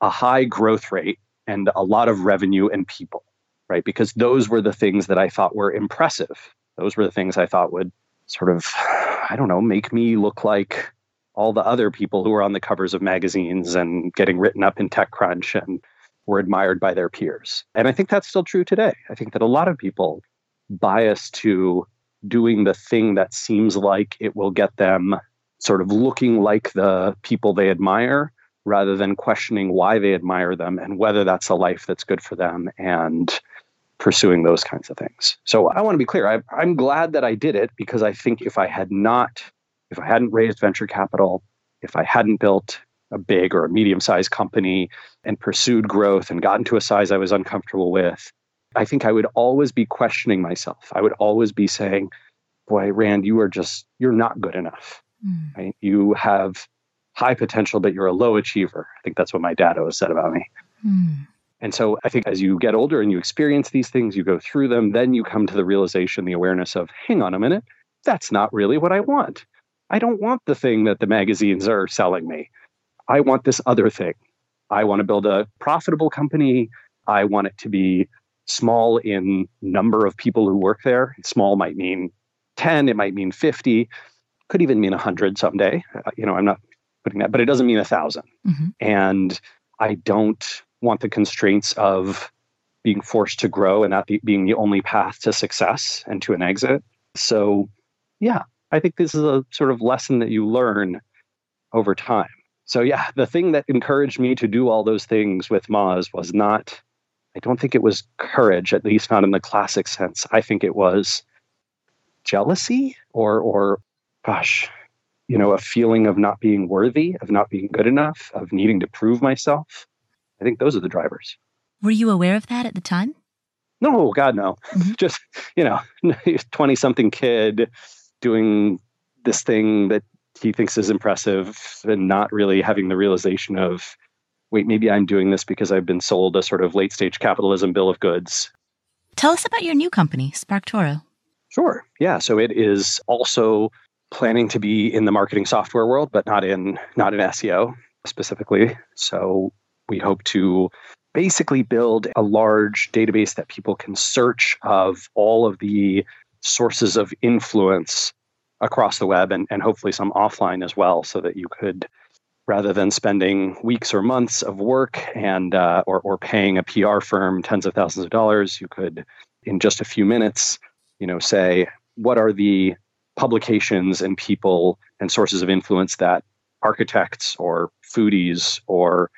a high growth rate and a lot of revenue and people, right? Because those were the things that I thought were impressive. Those were the things I thought would sort of, I don't know, make me look like all the other people who were on the covers of magazines and getting written up in TechCrunch and were admired by their peers. And I think that's still true today. I think that a lot of people bias to doing the thing that seems like it will get them sort of looking like the people they admire rather than questioning why they admire them and whether that's a life that's good for them and pursuing those kinds of things. So I want to be clear. I, I'm glad that I did it because I think if I had not, if I hadn't raised venture capital, if I hadn't built a big or a medium sized company and pursued growth and gotten to a size I was uncomfortable with, I think I would always be questioning myself. I would always be saying, boy, Rand, you are just, you're not good enough. Mm. Right? You have high potential, but you're a low achiever. I think that's what my dad always said about me. Mm. And so I think as you get older and you experience these things, you go through them, then you come to the realization, the awareness of, hang on a minute, that's not really what I want. I don't want the thing that the magazines are selling me. I want this other thing. I want to build a profitable company. I want it to be small in number of people who work there. Small might mean 10, it might mean 50, could even mean 100 someday. Uh, you know, I'm not putting that, but it doesn't mean a 1000 mm-hmm. And I don't want the constraints of being forced to grow and that being the only path to success and to an exit. So, yeah, I think this is a sort of lesson that you learn over time. So, yeah, the thing that encouraged me to do all those things with Moz was not, I don't think it was courage, at least not in the classic sense. I think it was jealousy or, or gosh, you know, a feeling of not being worthy, of not being good enough, of needing to prove myself. I think those are the drivers. Were you aware of that at the time? No, God, no. Mm-hmm. Just, you know, 20 something kid doing this thing that he thinks is impressive and not really having the realization of, wait, maybe I'm doing this because I've been sold a sort of late stage capitalism bill of goods. Tell us about your new company, SparkToro. Sure. Yeah. So it is also planning to be in the marketing software world, but not in not in SEO specifically. So we hope to basically build a large database that people can search of all of the sources of influence across the web and, and hopefully some offline as well so that you could rather than spending weeks or months of work and uh, or, or paying a pr firm tens of thousands of dollars you could in just a few minutes you know say what are the publications and people and sources of influence that architects or foodies or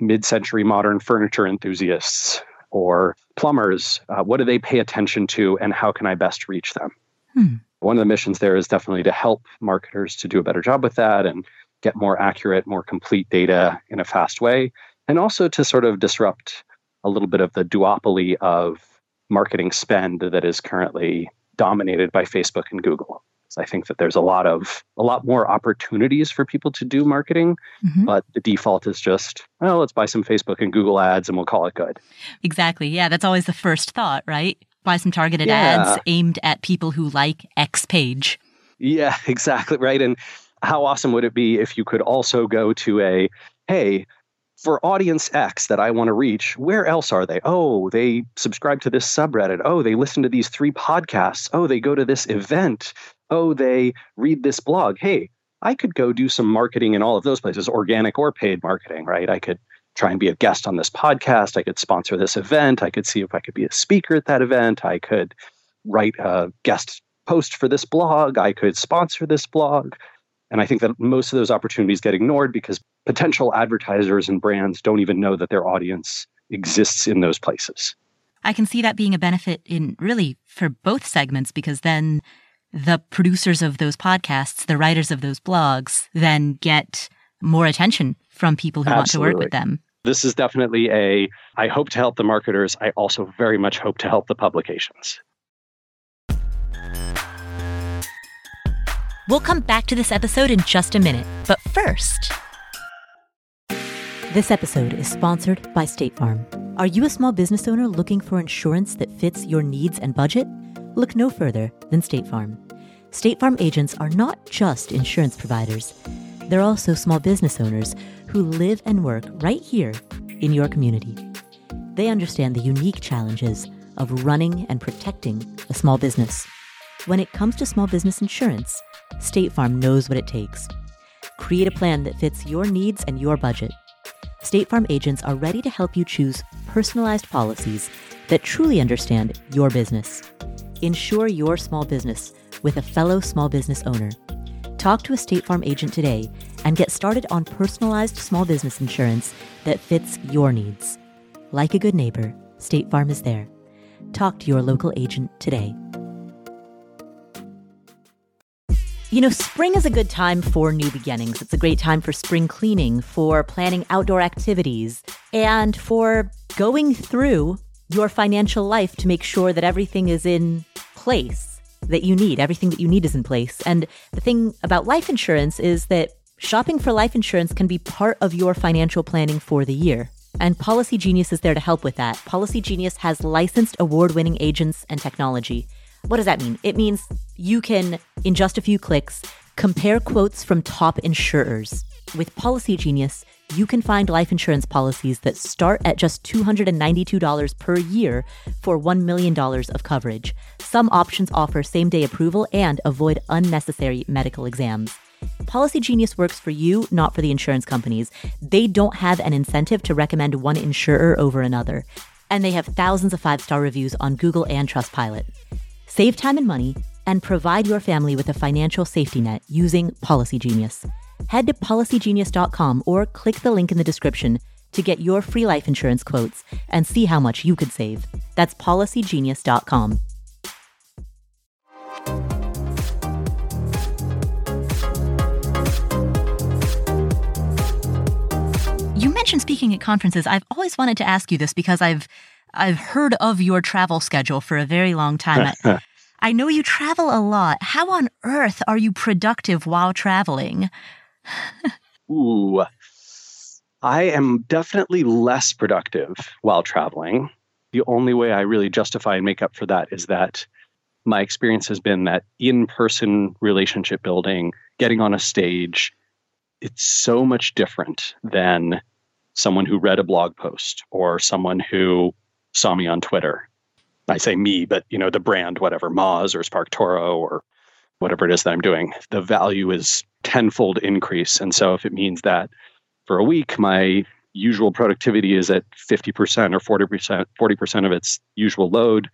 mid-century modern furniture enthusiasts or plumbers uh, what do they pay attention to and how can i best reach them hmm. One of the missions there is definitely to help marketers to do a better job with that and get more accurate more complete data in a fast way and also to sort of disrupt a little bit of the duopoly of marketing spend that is currently dominated by facebook and google I think that there's a lot of a lot more opportunities for people to do marketing, mm-hmm. but the default is just, well, let's buy some Facebook and Google ads and we'll call it good. Exactly. Yeah, that's always the first thought, right? Buy some targeted yeah. ads aimed at people who like X page. Yeah, exactly right. And how awesome would it be if you could also go to a hey, for audience X that I want to reach, where else are they? Oh, they subscribe to this subreddit. Oh, they listen to these three podcasts. Oh, they go to this event oh, they read this blog. Hey, I could go do some marketing in all of those places, organic or paid marketing, right? I could try and be a guest on this podcast. I could sponsor this event. I could see if I could be a speaker at that event. I could write a guest post for this blog. I could sponsor this blog. And I think that most of those opportunities get ignored because potential advertisers and brands don't even know that their audience exists in those places. I can see that being a benefit in really for both segments because then the producers of those podcasts, the writers of those blogs, then get more attention from people who Absolutely. want to work with them. This is definitely a, I hope to help the marketers. I also very much hope to help the publications. We'll come back to this episode in just a minute. But first, this episode is sponsored by State Farm. Are you a small business owner looking for insurance that fits your needs and budget? Look no further than State Farm. State Farm agents are not just insurance providers, they're also small business owners who live and work right here in your community. They understand the unique challenges of running and protecting a small business. When it comes to small business insurance, State Farm knows what it takes. Create a plan that fits your needs and your budget. State Farm agents are ready to help you choose personalized policies that truly understand your business. Insure your small business with a fellow small business owner. Talk to a State Farm agent today and get started on personalized small business insurance that fits your needs. Like a good neighbor, State Farm is there. Talk to your local agent today. You know, spring is a good time for new beginnings. It's a great time for spring cleaning, for planning outdoor activities, and for going through your financial life to make sure that everything is in place that you need. Everything that you need is in place. And the thing about life insurance is that shopping for life insurance can be part of your financial planning for the year. And Policy Genius is there to help with that. Policy Genius has licensed award winning agents and technology what does that mean? It means you can, in just a few clicks, compare quotes from top insurers. With Policy Genius, you can find life insurance policies that start at just $292 per year for $1 million of coverage. Some options offer same day approval and avoid unnecessary medical exams. Policy Genius works for you, not for the insurance companies. They don't have an incentive to recommend one insurer over another. And they have thousands of five star reviews on Google and Trustpilot. Save time and money and provide your family with a financial safety net using Policy Genius. Head to policygenius.com or click the link in the description to get your free life insurance quotes and see how much you could save. That's policygenius.com. You mentioned speaking at conferences. I've always wanted to ask you this because I've I've heard of your travel schedule for a very long time. I, I know you travel a lot. How on earth are you productive while traveling? Ooh, I am definitely less productive while traveling. The only way I really justify and make up for that is that my experience has been that in person relationship building, getting on a stage, it's so much different than someone who read a blog post or someone who saw me on Twitter. I say me, but you know, the brand, whatever, Moz or SparkToro or whatever it is that I'm doing, the value is tenfold increase. And so if it means that for a week, my usual productivity is at 50% or 40%, 40% of its usual load,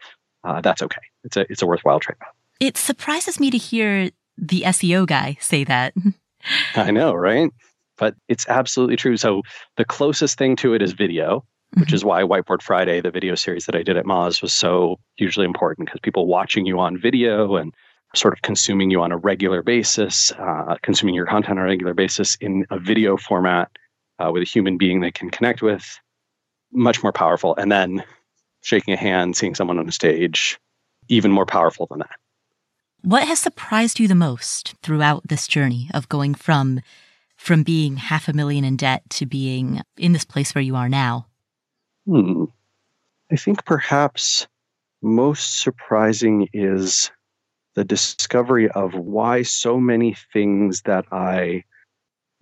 uh, that's okay. It's a, it's a worthwhile trade off. It surprises me to hear the SEO guy say that. I know, right? But it's absolutely true. So the closest thing to it is video which is why Whiteboard Friday, the video series that I did at Moz, was so hugely important because people watching you on video and sort of consuming you on a regular basis, uh, consuming your content on a regular basis in a video format uh, with a human being they can connect with, much more powerful. And then shaking a hand, seeing someone on a stage, even more powerful than that. What has surprised you the most throughout this journey of going from from being half a million in debt to being in this place where you are now? Hmm. I think perhaps most surprising is the discovery of why so many things that I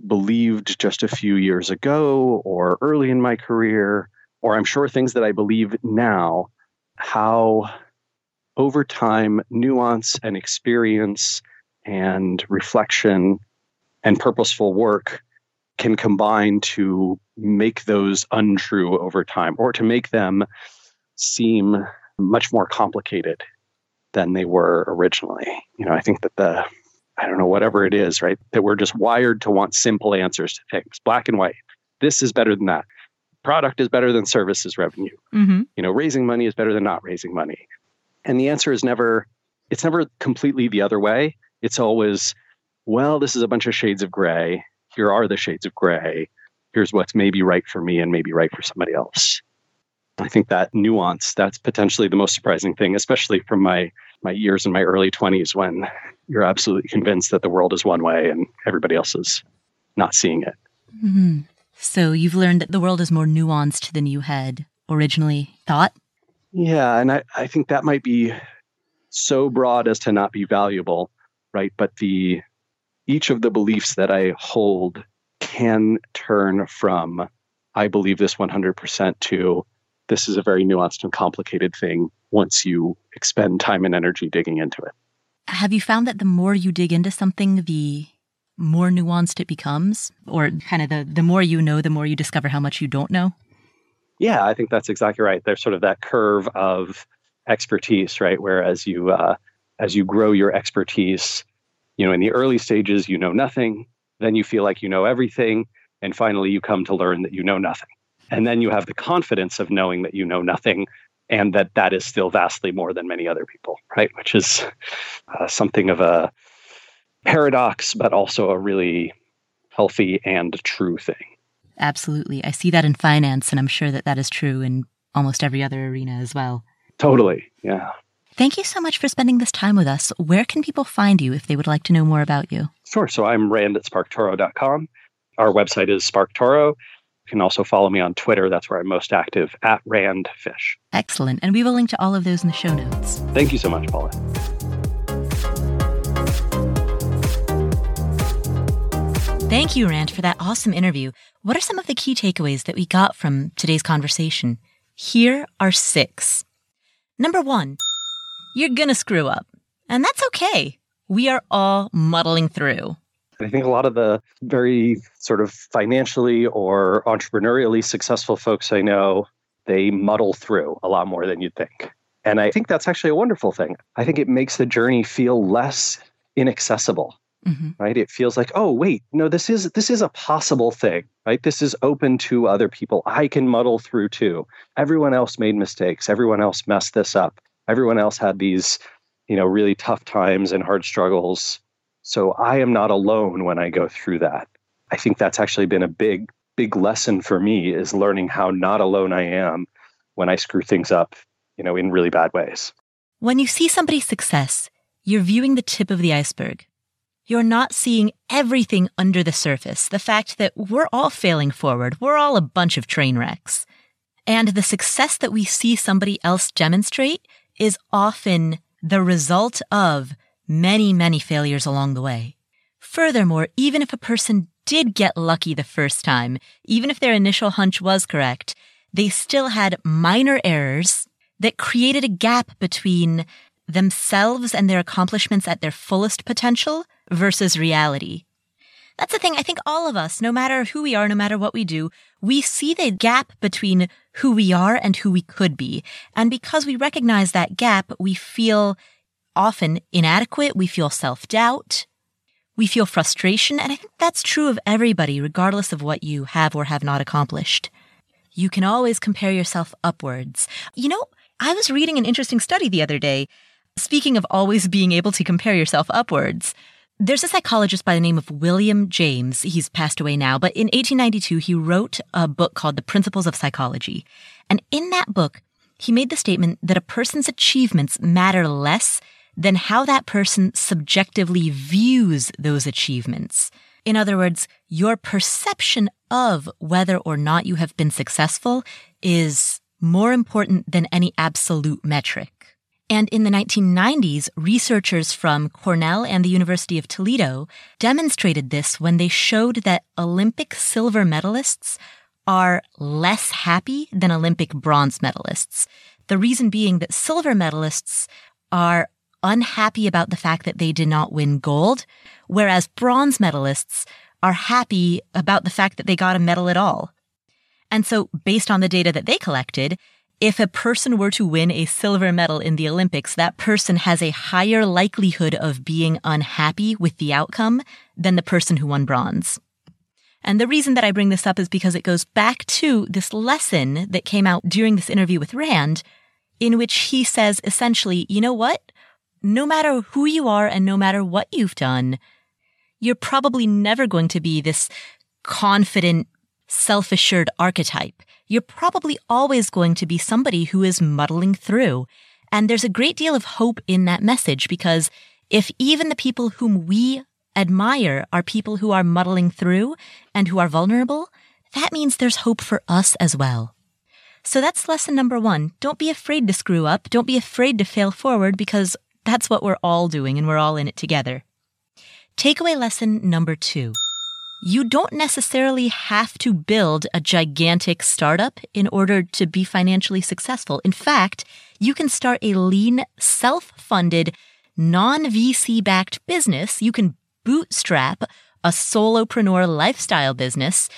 believed just a few years ago or early in my career, or I'm sure things that I believe now, how over time nuance and experience and reflection and purposeful work can combine to make those untrue over time or to make them seem much more complicated than they were originally. You know, I think that the, I don't know, whatever it is, right? That we're just wired to want simple answers to things, black and white. This is better than that. Product is better than services revenue. Mm-hmm. You know, raising money is better than not raising money. And the answer is never, it's never completely the other way. It's always, well, this is a bunch of shades of gray here are the shades of gray. Here's what's maybe right for me and maybe right for somebody else. I think that nuance, that's potentially the most surprising thing, especially from my my years in my early 20s when you're absolutely convinced that the world is one way and everybody else is not seeing it. Mm-hmm. So you've learned that the world is more nuanced than you had originally thought? Yeah, and I, I think that might be so broad as to not be valuable, right? But the each of the beliefs that I hold can turn from I believe this 100% to this is a very nuanced and complicated thing once you expend time and energy digging into it. Have you found that the more you dig into something, the more nuanced it becomes? Or kind of the, the more you know, the more you discover how much you don't know? Yeah, I think that's exactly right. There's sort of that curve of expertise, right? Whereas you, uh, as you grow your expertise, you know, in the early stages, you know nothing. Then you feel like you know everything. And finally, you come to learn that you know nothing. And then you have the confidence of knowing that you know nothing and that that is still vastly more than many other people, right? Which is uh, something of a paradox, but also a really healthy and true thing. Absolutely. I see that in finance, and I'm sure that that is true in almost every other arena as well. Totally. Yeah. Thank you so much for spending this time with us. Where can people find you if they would like to know more about you? Sure. So I'm Rand at sparktoro.com. Our website is SparkToro. You can also follow me on Twitter. That's where I'm most active at RandFish. Excellent. And we will link to all of those in the show notes. Thank you so much, Paula. Thank you, Rand, for that awesome interview. What are some of the key takeaways that we got from today's conversation? Here are six. Number one, you're gonna screw up. And that's okay. We are all muddling through. I think a lot of the very sort of financially or entrepreneurially successful folks I know, they muddle through a lot more than you'd think. And I think that's actually a wonderful thing. I think it makes the journey feel less inaccessible. Mm-hmm. Right? It feels like, oh wait, no, this is this is a possible thing, right? This is open to other people. I can muddle through too. Everyone else made mistakes. Everyone else messed this up. Everyone else had these, you know, really tough times and hard struggles. So I am not alone when I go through that. I think that's actually been a big, big lesson for me is learning how not alone I am when I screw things up, you know, in really bad ways. When you see somebody's success, you're viewing the tip of the iceberg. You're not seeing everything under the surface. The fact that we're all failing forward. We're all a bunch of train wrecks. And the success that we see somebody else demonstrate is often the result of many, many failures along the way. Furthermore, even if a person did get lucky the first time, even if their initial hunch was correct, they still had minor errors that created a gap between themselves and their accomplishments at their fullest potential versus reality. That's the thing. I think all of us, no matter who we are, no matter what we do, we see the gap between who we are and who we could be. And because we recognize that gap, we feel often inadequate. We feel self doubt. We feel frustration. And I think that's true of everybody, regardless of what you have or have not accomplished. You can always compare yourself upwards. You know, I was reading an interesting study the other day. Speaking of always being able to compare yourself upwards, there's a psychologist by the name of William James. He's passed away now, but in 1892, he wrote a book called The Principles of Psychology. And in that book, he made the statement that a person's achievements matter less than how that person subjectively views those achievements. In other words, your perception of whether or not you have been successful is more important than any absolute metric. And in the 1990s, researchers from Cornell and the University of Toledo demonstrated this when they showed that Olympic silver medalists are less happy than Olympic bronze medalists. The reason being that silver medalists are unhappy about the fact that they did not win gold, whereas bronze medalists are happy about the fact that they got a medal at all. And so, based on the data that they collected, if a person were to win a silver medal in the Olympics, that person has a higher likelihood of being unhappy with the outcome than the person who won bronze. And the reason that I bring this up is because it goes back to this lesson that came out during this interview with Rand, in which he says essentially, you know what? No matter who you are and no matter what you've done, you're probably never going to be this confident, self-assured archetype you're probably always going to be somebody who is muddling through. And there's a great deal of hope in that message because if even the people whom we admire are people who are muddling through and who are vulnerable, that means there's hope for us as well. So that's lesson number one. Don't be afraid to screw up. Don't be afraid to fail forward because that's what we're all doing and we're all in it together. Takeaway lesson number two you don't necessarily have to build a gigantic startup in order to be financially successful. In fact, you can start a lean, self-funded, non-VC backed business. You can bootstrap a solopreneur lifestyle business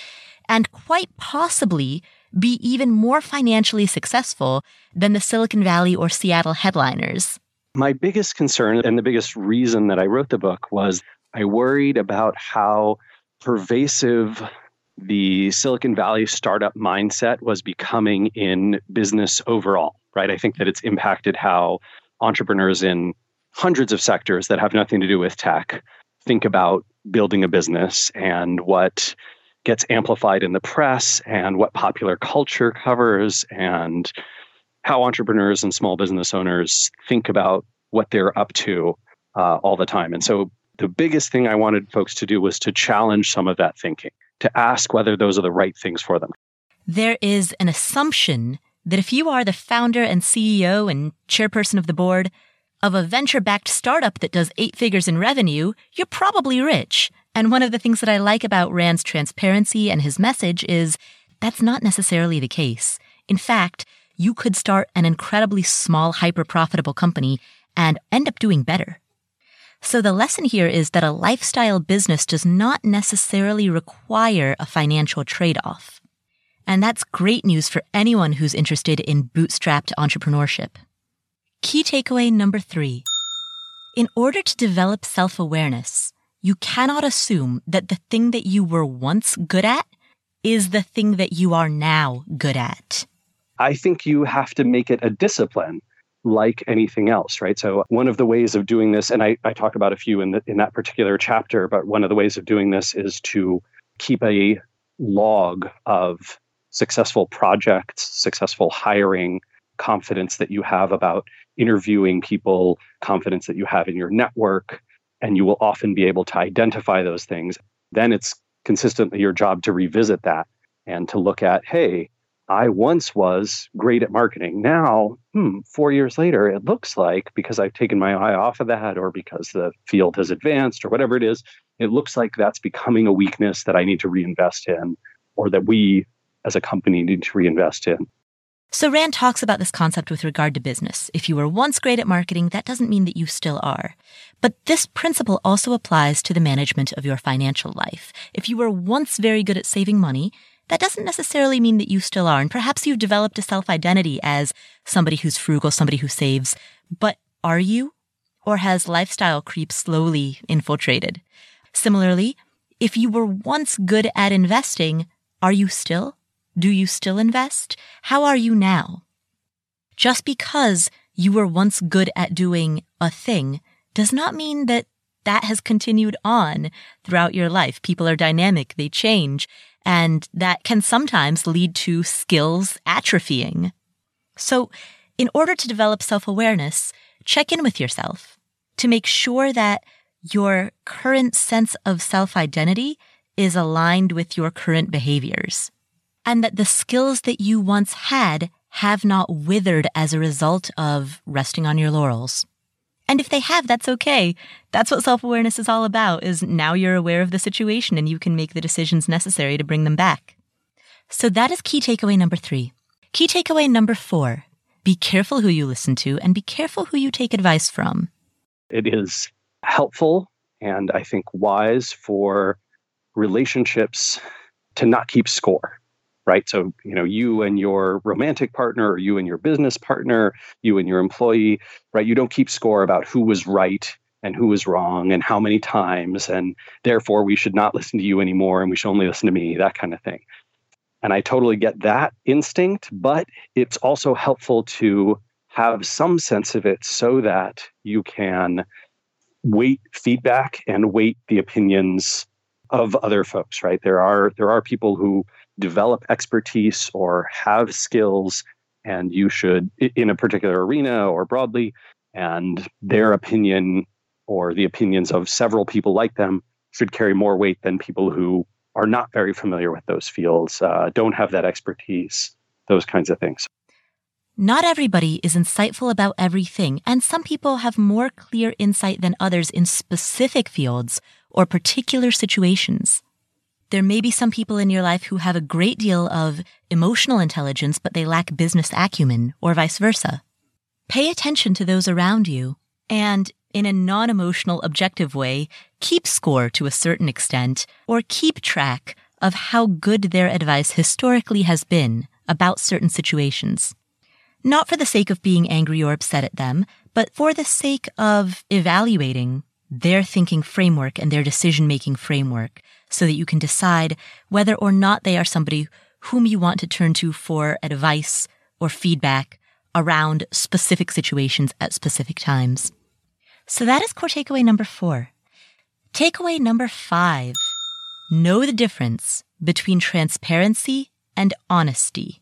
and quite possibly be even more financially successful than the Silicon Valley or Seattle headliners. My biggest concern and the biggest reason that I wrote the book was I worried about how pervasive the Silicon Valley startup mindset was becoming in business overall, right? I think that it's impacted how entrepreneurs in hundreds of sectors that have nothing to do with tech think about building a business and what gets amplified in the press and what popular culture covers and how entrepreneurs and small business owners think about what they're up to uh, all the time. And so the biggest thing I wanted folks to do was to challenge some of that thinking, to ask whether those are the right things for them. There is an assumption that if you are the founder and CEO and chairperson of the board of a venture backed startup that does eight figures in revenue, you're probably rich. And one of the things that I like about Rand's transparency and his message is that's not necessarily the case. In fact, you could start an incredibly small, hyper profitable company and end up doing better. So the lesson here is that a lifestyle business does not necessarily require a financial trade off. And that's great news for anyone who's interested in bootstrapped entrepreneurship. Key takeaway number three. In order to develop self awareness, you cannot assume that the thing that you were once good at is the thing that you are now good at. I think you have to make it a discipline like anything else, right? So one of the ways of doing this, and I, I talk about a few in, the, in that particular chapter, but one of the ways of doing this is to keep a log of successful projects, successful hiring, confidence that you have about interviewing people, confidence that you have in your network, and you will often be able to identify those things. Then it's consistently your job to revisit that and to look at, hey, I once was great at marketing. Now, hmm, four years later, it looks like because I've taken my eye off of that or because the field has advanced or whatever it is, it looks like that's becoming a weakness that I need to reinvest in or that we as a company need to reinvest in. So Rand talks about this concept with regard to business. If you were once great at marketing, that doesn't mean that you still are. But this principle also applies to the management of your financial life. If you were once very good at saving money, that doesn't necessarily mean that you still are. And perhaps you've developed a self-identity as somebody who's frugal, somebody who saves. But are you? Or has lifestyle creep slowly infiltrated? Similarly, if you were once good at investing, are you still? Do you still invest? How are you now? Just because you were once good at doing a thing does not mean that that has continued on throughout your life. People are dynamic, they change, and that can sometimes lead to skills atrophying. So, in order to develop self awareness, check in with yourself to make sure that your current sense of self identity is aligned with your current behaviors and that the skills that you once had have not withered as a result of resting on your laurels. And if they have, that's okay. That's what self-awareness is all about, is now you're aware of the situation and you can make the decisions necessary to bring them back. So that is key takeaway number three. Key takeaway number four. Be careful who you listen to and be careful who you take advice from. It is helpful and I think wise for relationships to not keep score right? So, you know, you and your romantic partner, or you and your business partner, you and your employee, right? You don't keep score about who was right and who was wrong and how many times, and therefore we should not listen to you anymore and we should only listen to me, that kind of thing. And I totally get that instinct, but it's also helpful to have some sense of it so that you can weight feedback and weight the opinions of other folks right there are there are people who develop expertise or have skills and you should in a particular arena or broadly and their opinion or the opinions of several people like them should carry more weight than people who are not very familiar with those fields uh, don't have that expertise those kinds of things not everybody is insightful about everything, and some people have more clear insight than others in specific fields or particular situations. There may be some people in your life who have a great deal of emotional intelligence, but they lack business acumen, or vice versa. Pay attention to those around you and in a non-emotional objective way, keep score to a certain extent or keep track of how good their advice historically has been about certain situations. Not for the sake of being angry or upset at them, but for the sake of evaluating their thinking framework and their decision making framework so that you can decide whether or not they are somebody whom you want to turn to for advice or feedback around specific situations at specific times. So that is core takeaway number four. Takeaway number five. Know the difference between transparency and honesty.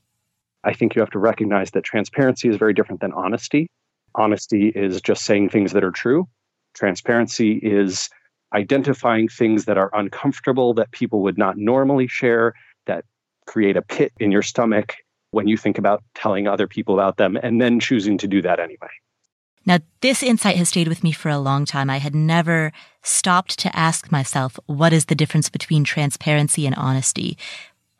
I think you have to recognize that transparency is very different than honesty. Honesty is just saying things that are true. Transparency is identifying things that are uncomfortable that people would not normally share, that create a pit in your stomach when you think about telling other people about them, and then choosing to do that anyway. Now, this insight has stayed with me for a long time. I had never stopped to ask myself, what is the difference between transparency and honesty?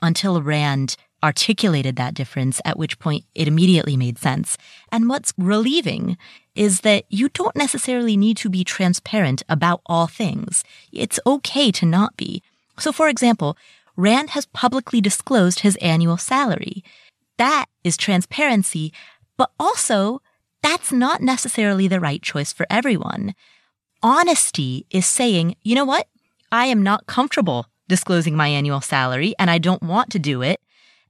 Until Rand articulated that difference, at which point it immediately made sense. And what's relieving is that you don't necessarily need to be transparent about all things. It's okay to not be. So, for example, Rand has publicly disclosed his annual salary. That is transparency, but also that's not necessarily the right choice for everyone. Honesty is saying, you know what? I am not comfortable disclosing my annual salary and I don't want to do it.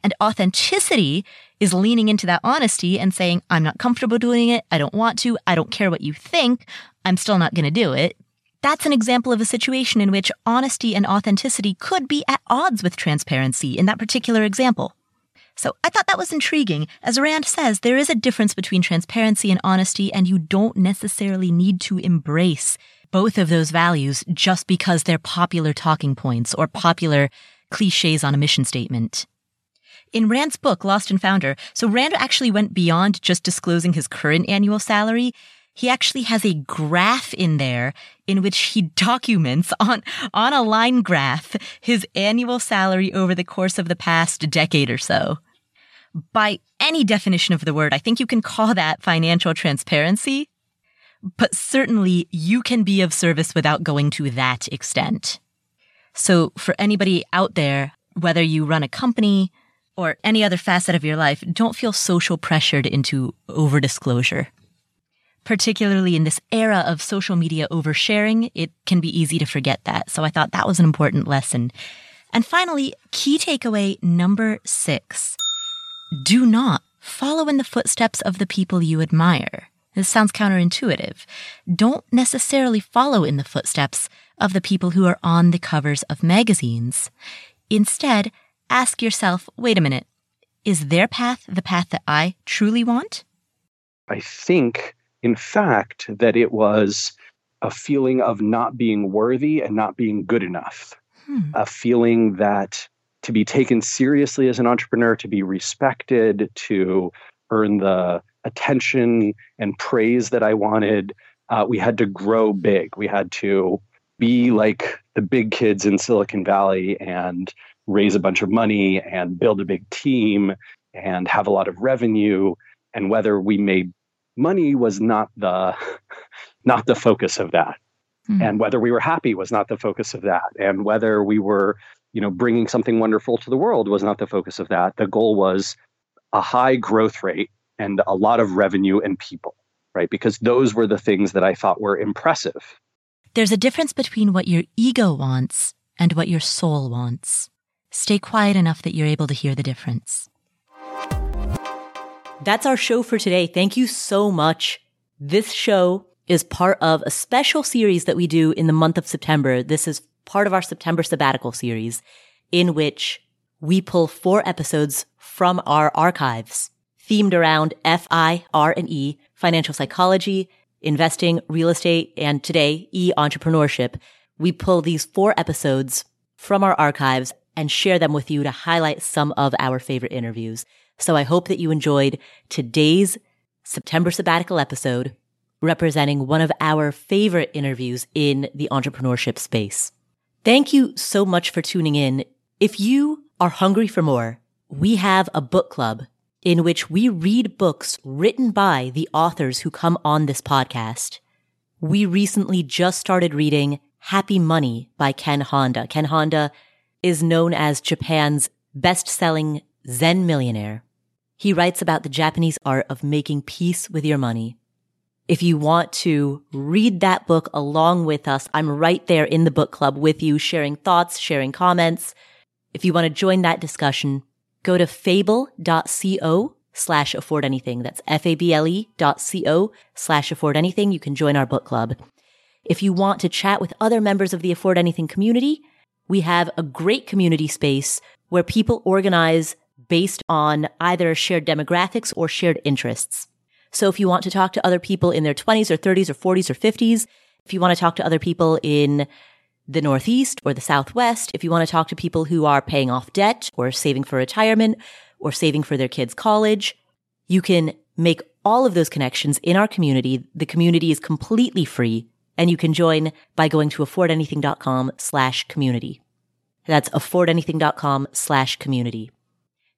And authenticity is leaning into that honesty and saying, I'm not comfortable doing it. I don't want to. I don't care what you think. I'm still not going to do it. That's an example of a situation in which honesty and authenticity could be at odds with transparency in that particular example. So I thought that was intriguing. As Rand says, there is a difference between transparency and honesty, and you don't necessarily need to embrace both of those values just because they're popular talking points or popular cliches on a mission statement in Rand's book, Lost and Founder, so Rand actually went beyond just disclosing his current annual salary. He actually has a graph in there in which he documents on, on a line graph his annual salary over the course of the past decade or so. By any definition of the word, I think you can call that financial transparency, but certainly you can be of service without going to that extent. So for anybody out there, whether you run a company, or any other facet of your life, don't feel social pressured into over disclosure. Particularly in this era of social media oversharing, it can be easy to forget that. So I thought that was an important lesson. And finally, key takeaway number six. Do not follow in the footsteps of the people you admire. This sounds counterintuitive. Don't necessarily follow in the footsteps of the people who are on the covers of magazines. Instead, ask yourself wait a minute, is their path the path that I truly want? I think, in fact, that it was a feeling of not being worthy and not being good enough. Hmm. A feeling that to be taken seriously as an entrepreneur, to be respected, to earn the attention and praise that I wanted, uh, we had to grow big. We had to be like the big kids in Silicon Valley and raise a bunch of money and build a big team and have a lot of revenue and whether we made money was not the not the focus of that. Mm. and whether we were happy was not the focus of that. And whether we were you know bringing something wonderful to the world was not the focus of that. The goal was a high growth rate and a lot of revenue and people right? Because those were the things that i thought were impressive. There's a difference between what your ego wants and what your soul wants Stay quiet enough that you're able to hear the difference. That's our show for today. Thank you so much. This show is part of a special series that we do in the month of September. This is part of our September sabbatical series in which we pull four episodes from our archives themed around F, I, R, and E, financial psychology, investing, real estate, and today, E, entrepreneurship. We pull these four episodes from our archives and share them with you to highlight some of our favorite interviews. So I hope that you enjoyed today's September sabbatical episode representing one of our favorite interviews in the entrepreneurship space. Thank you so much for tuning in. If you are hungry for more, we have a book club in which we read books written by the authors who come on this podcast. We recently just started reading Happy Money by Ken Honda. Ken Honda is known as Japan's best-selling Zen millionaire. He writes about the Japanese art of making peace with your money. If you want to read that book along with us, I'm right there in the book club with you, sharing thoughts, sharing comments. If you want to join that discussion, go to fable.co slash afford anything. That's F-A-B-L-E dot C-O slash afford anything. You can join our book club. If you want to chat with other members of the Afford Anything community, we have a great community space where people organize based on either shared demographics or shared interests. So if you want to talk to other people in their 20s or 30s or 40s or 50s, if you want to talk to other people in the Northeast or the Southwest, if you want to talk to people who are paying off debt or saving for retirement or saving for their kids' college, you can make all of those connections in our community. The community is completely free and you can join by going to affordanything.com slash community. That's affordanything.com slash community.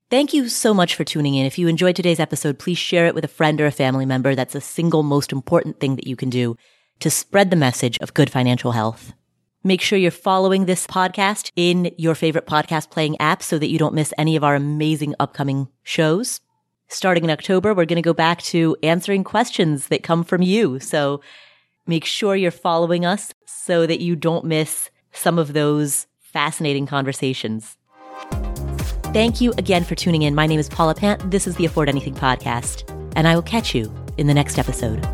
Thank you so much for tuning in. If you enjoyed today's episode, please share it with a friend or a family member. That's the single most important thing that you can do to spread the message of good financial health. Make sure you're following this podcast in your favorite podcast playing app so that you don't miss any of our amazing upcoming shows. Starting in October, we're going to go back to answering questions that come from you. So make sure you're following us so that you don't miss some of those fascinating conversations. Thank you again for tuning in. My name is Paula Pant. This is the Afford Anything podcast, and I will catch you in the next episode.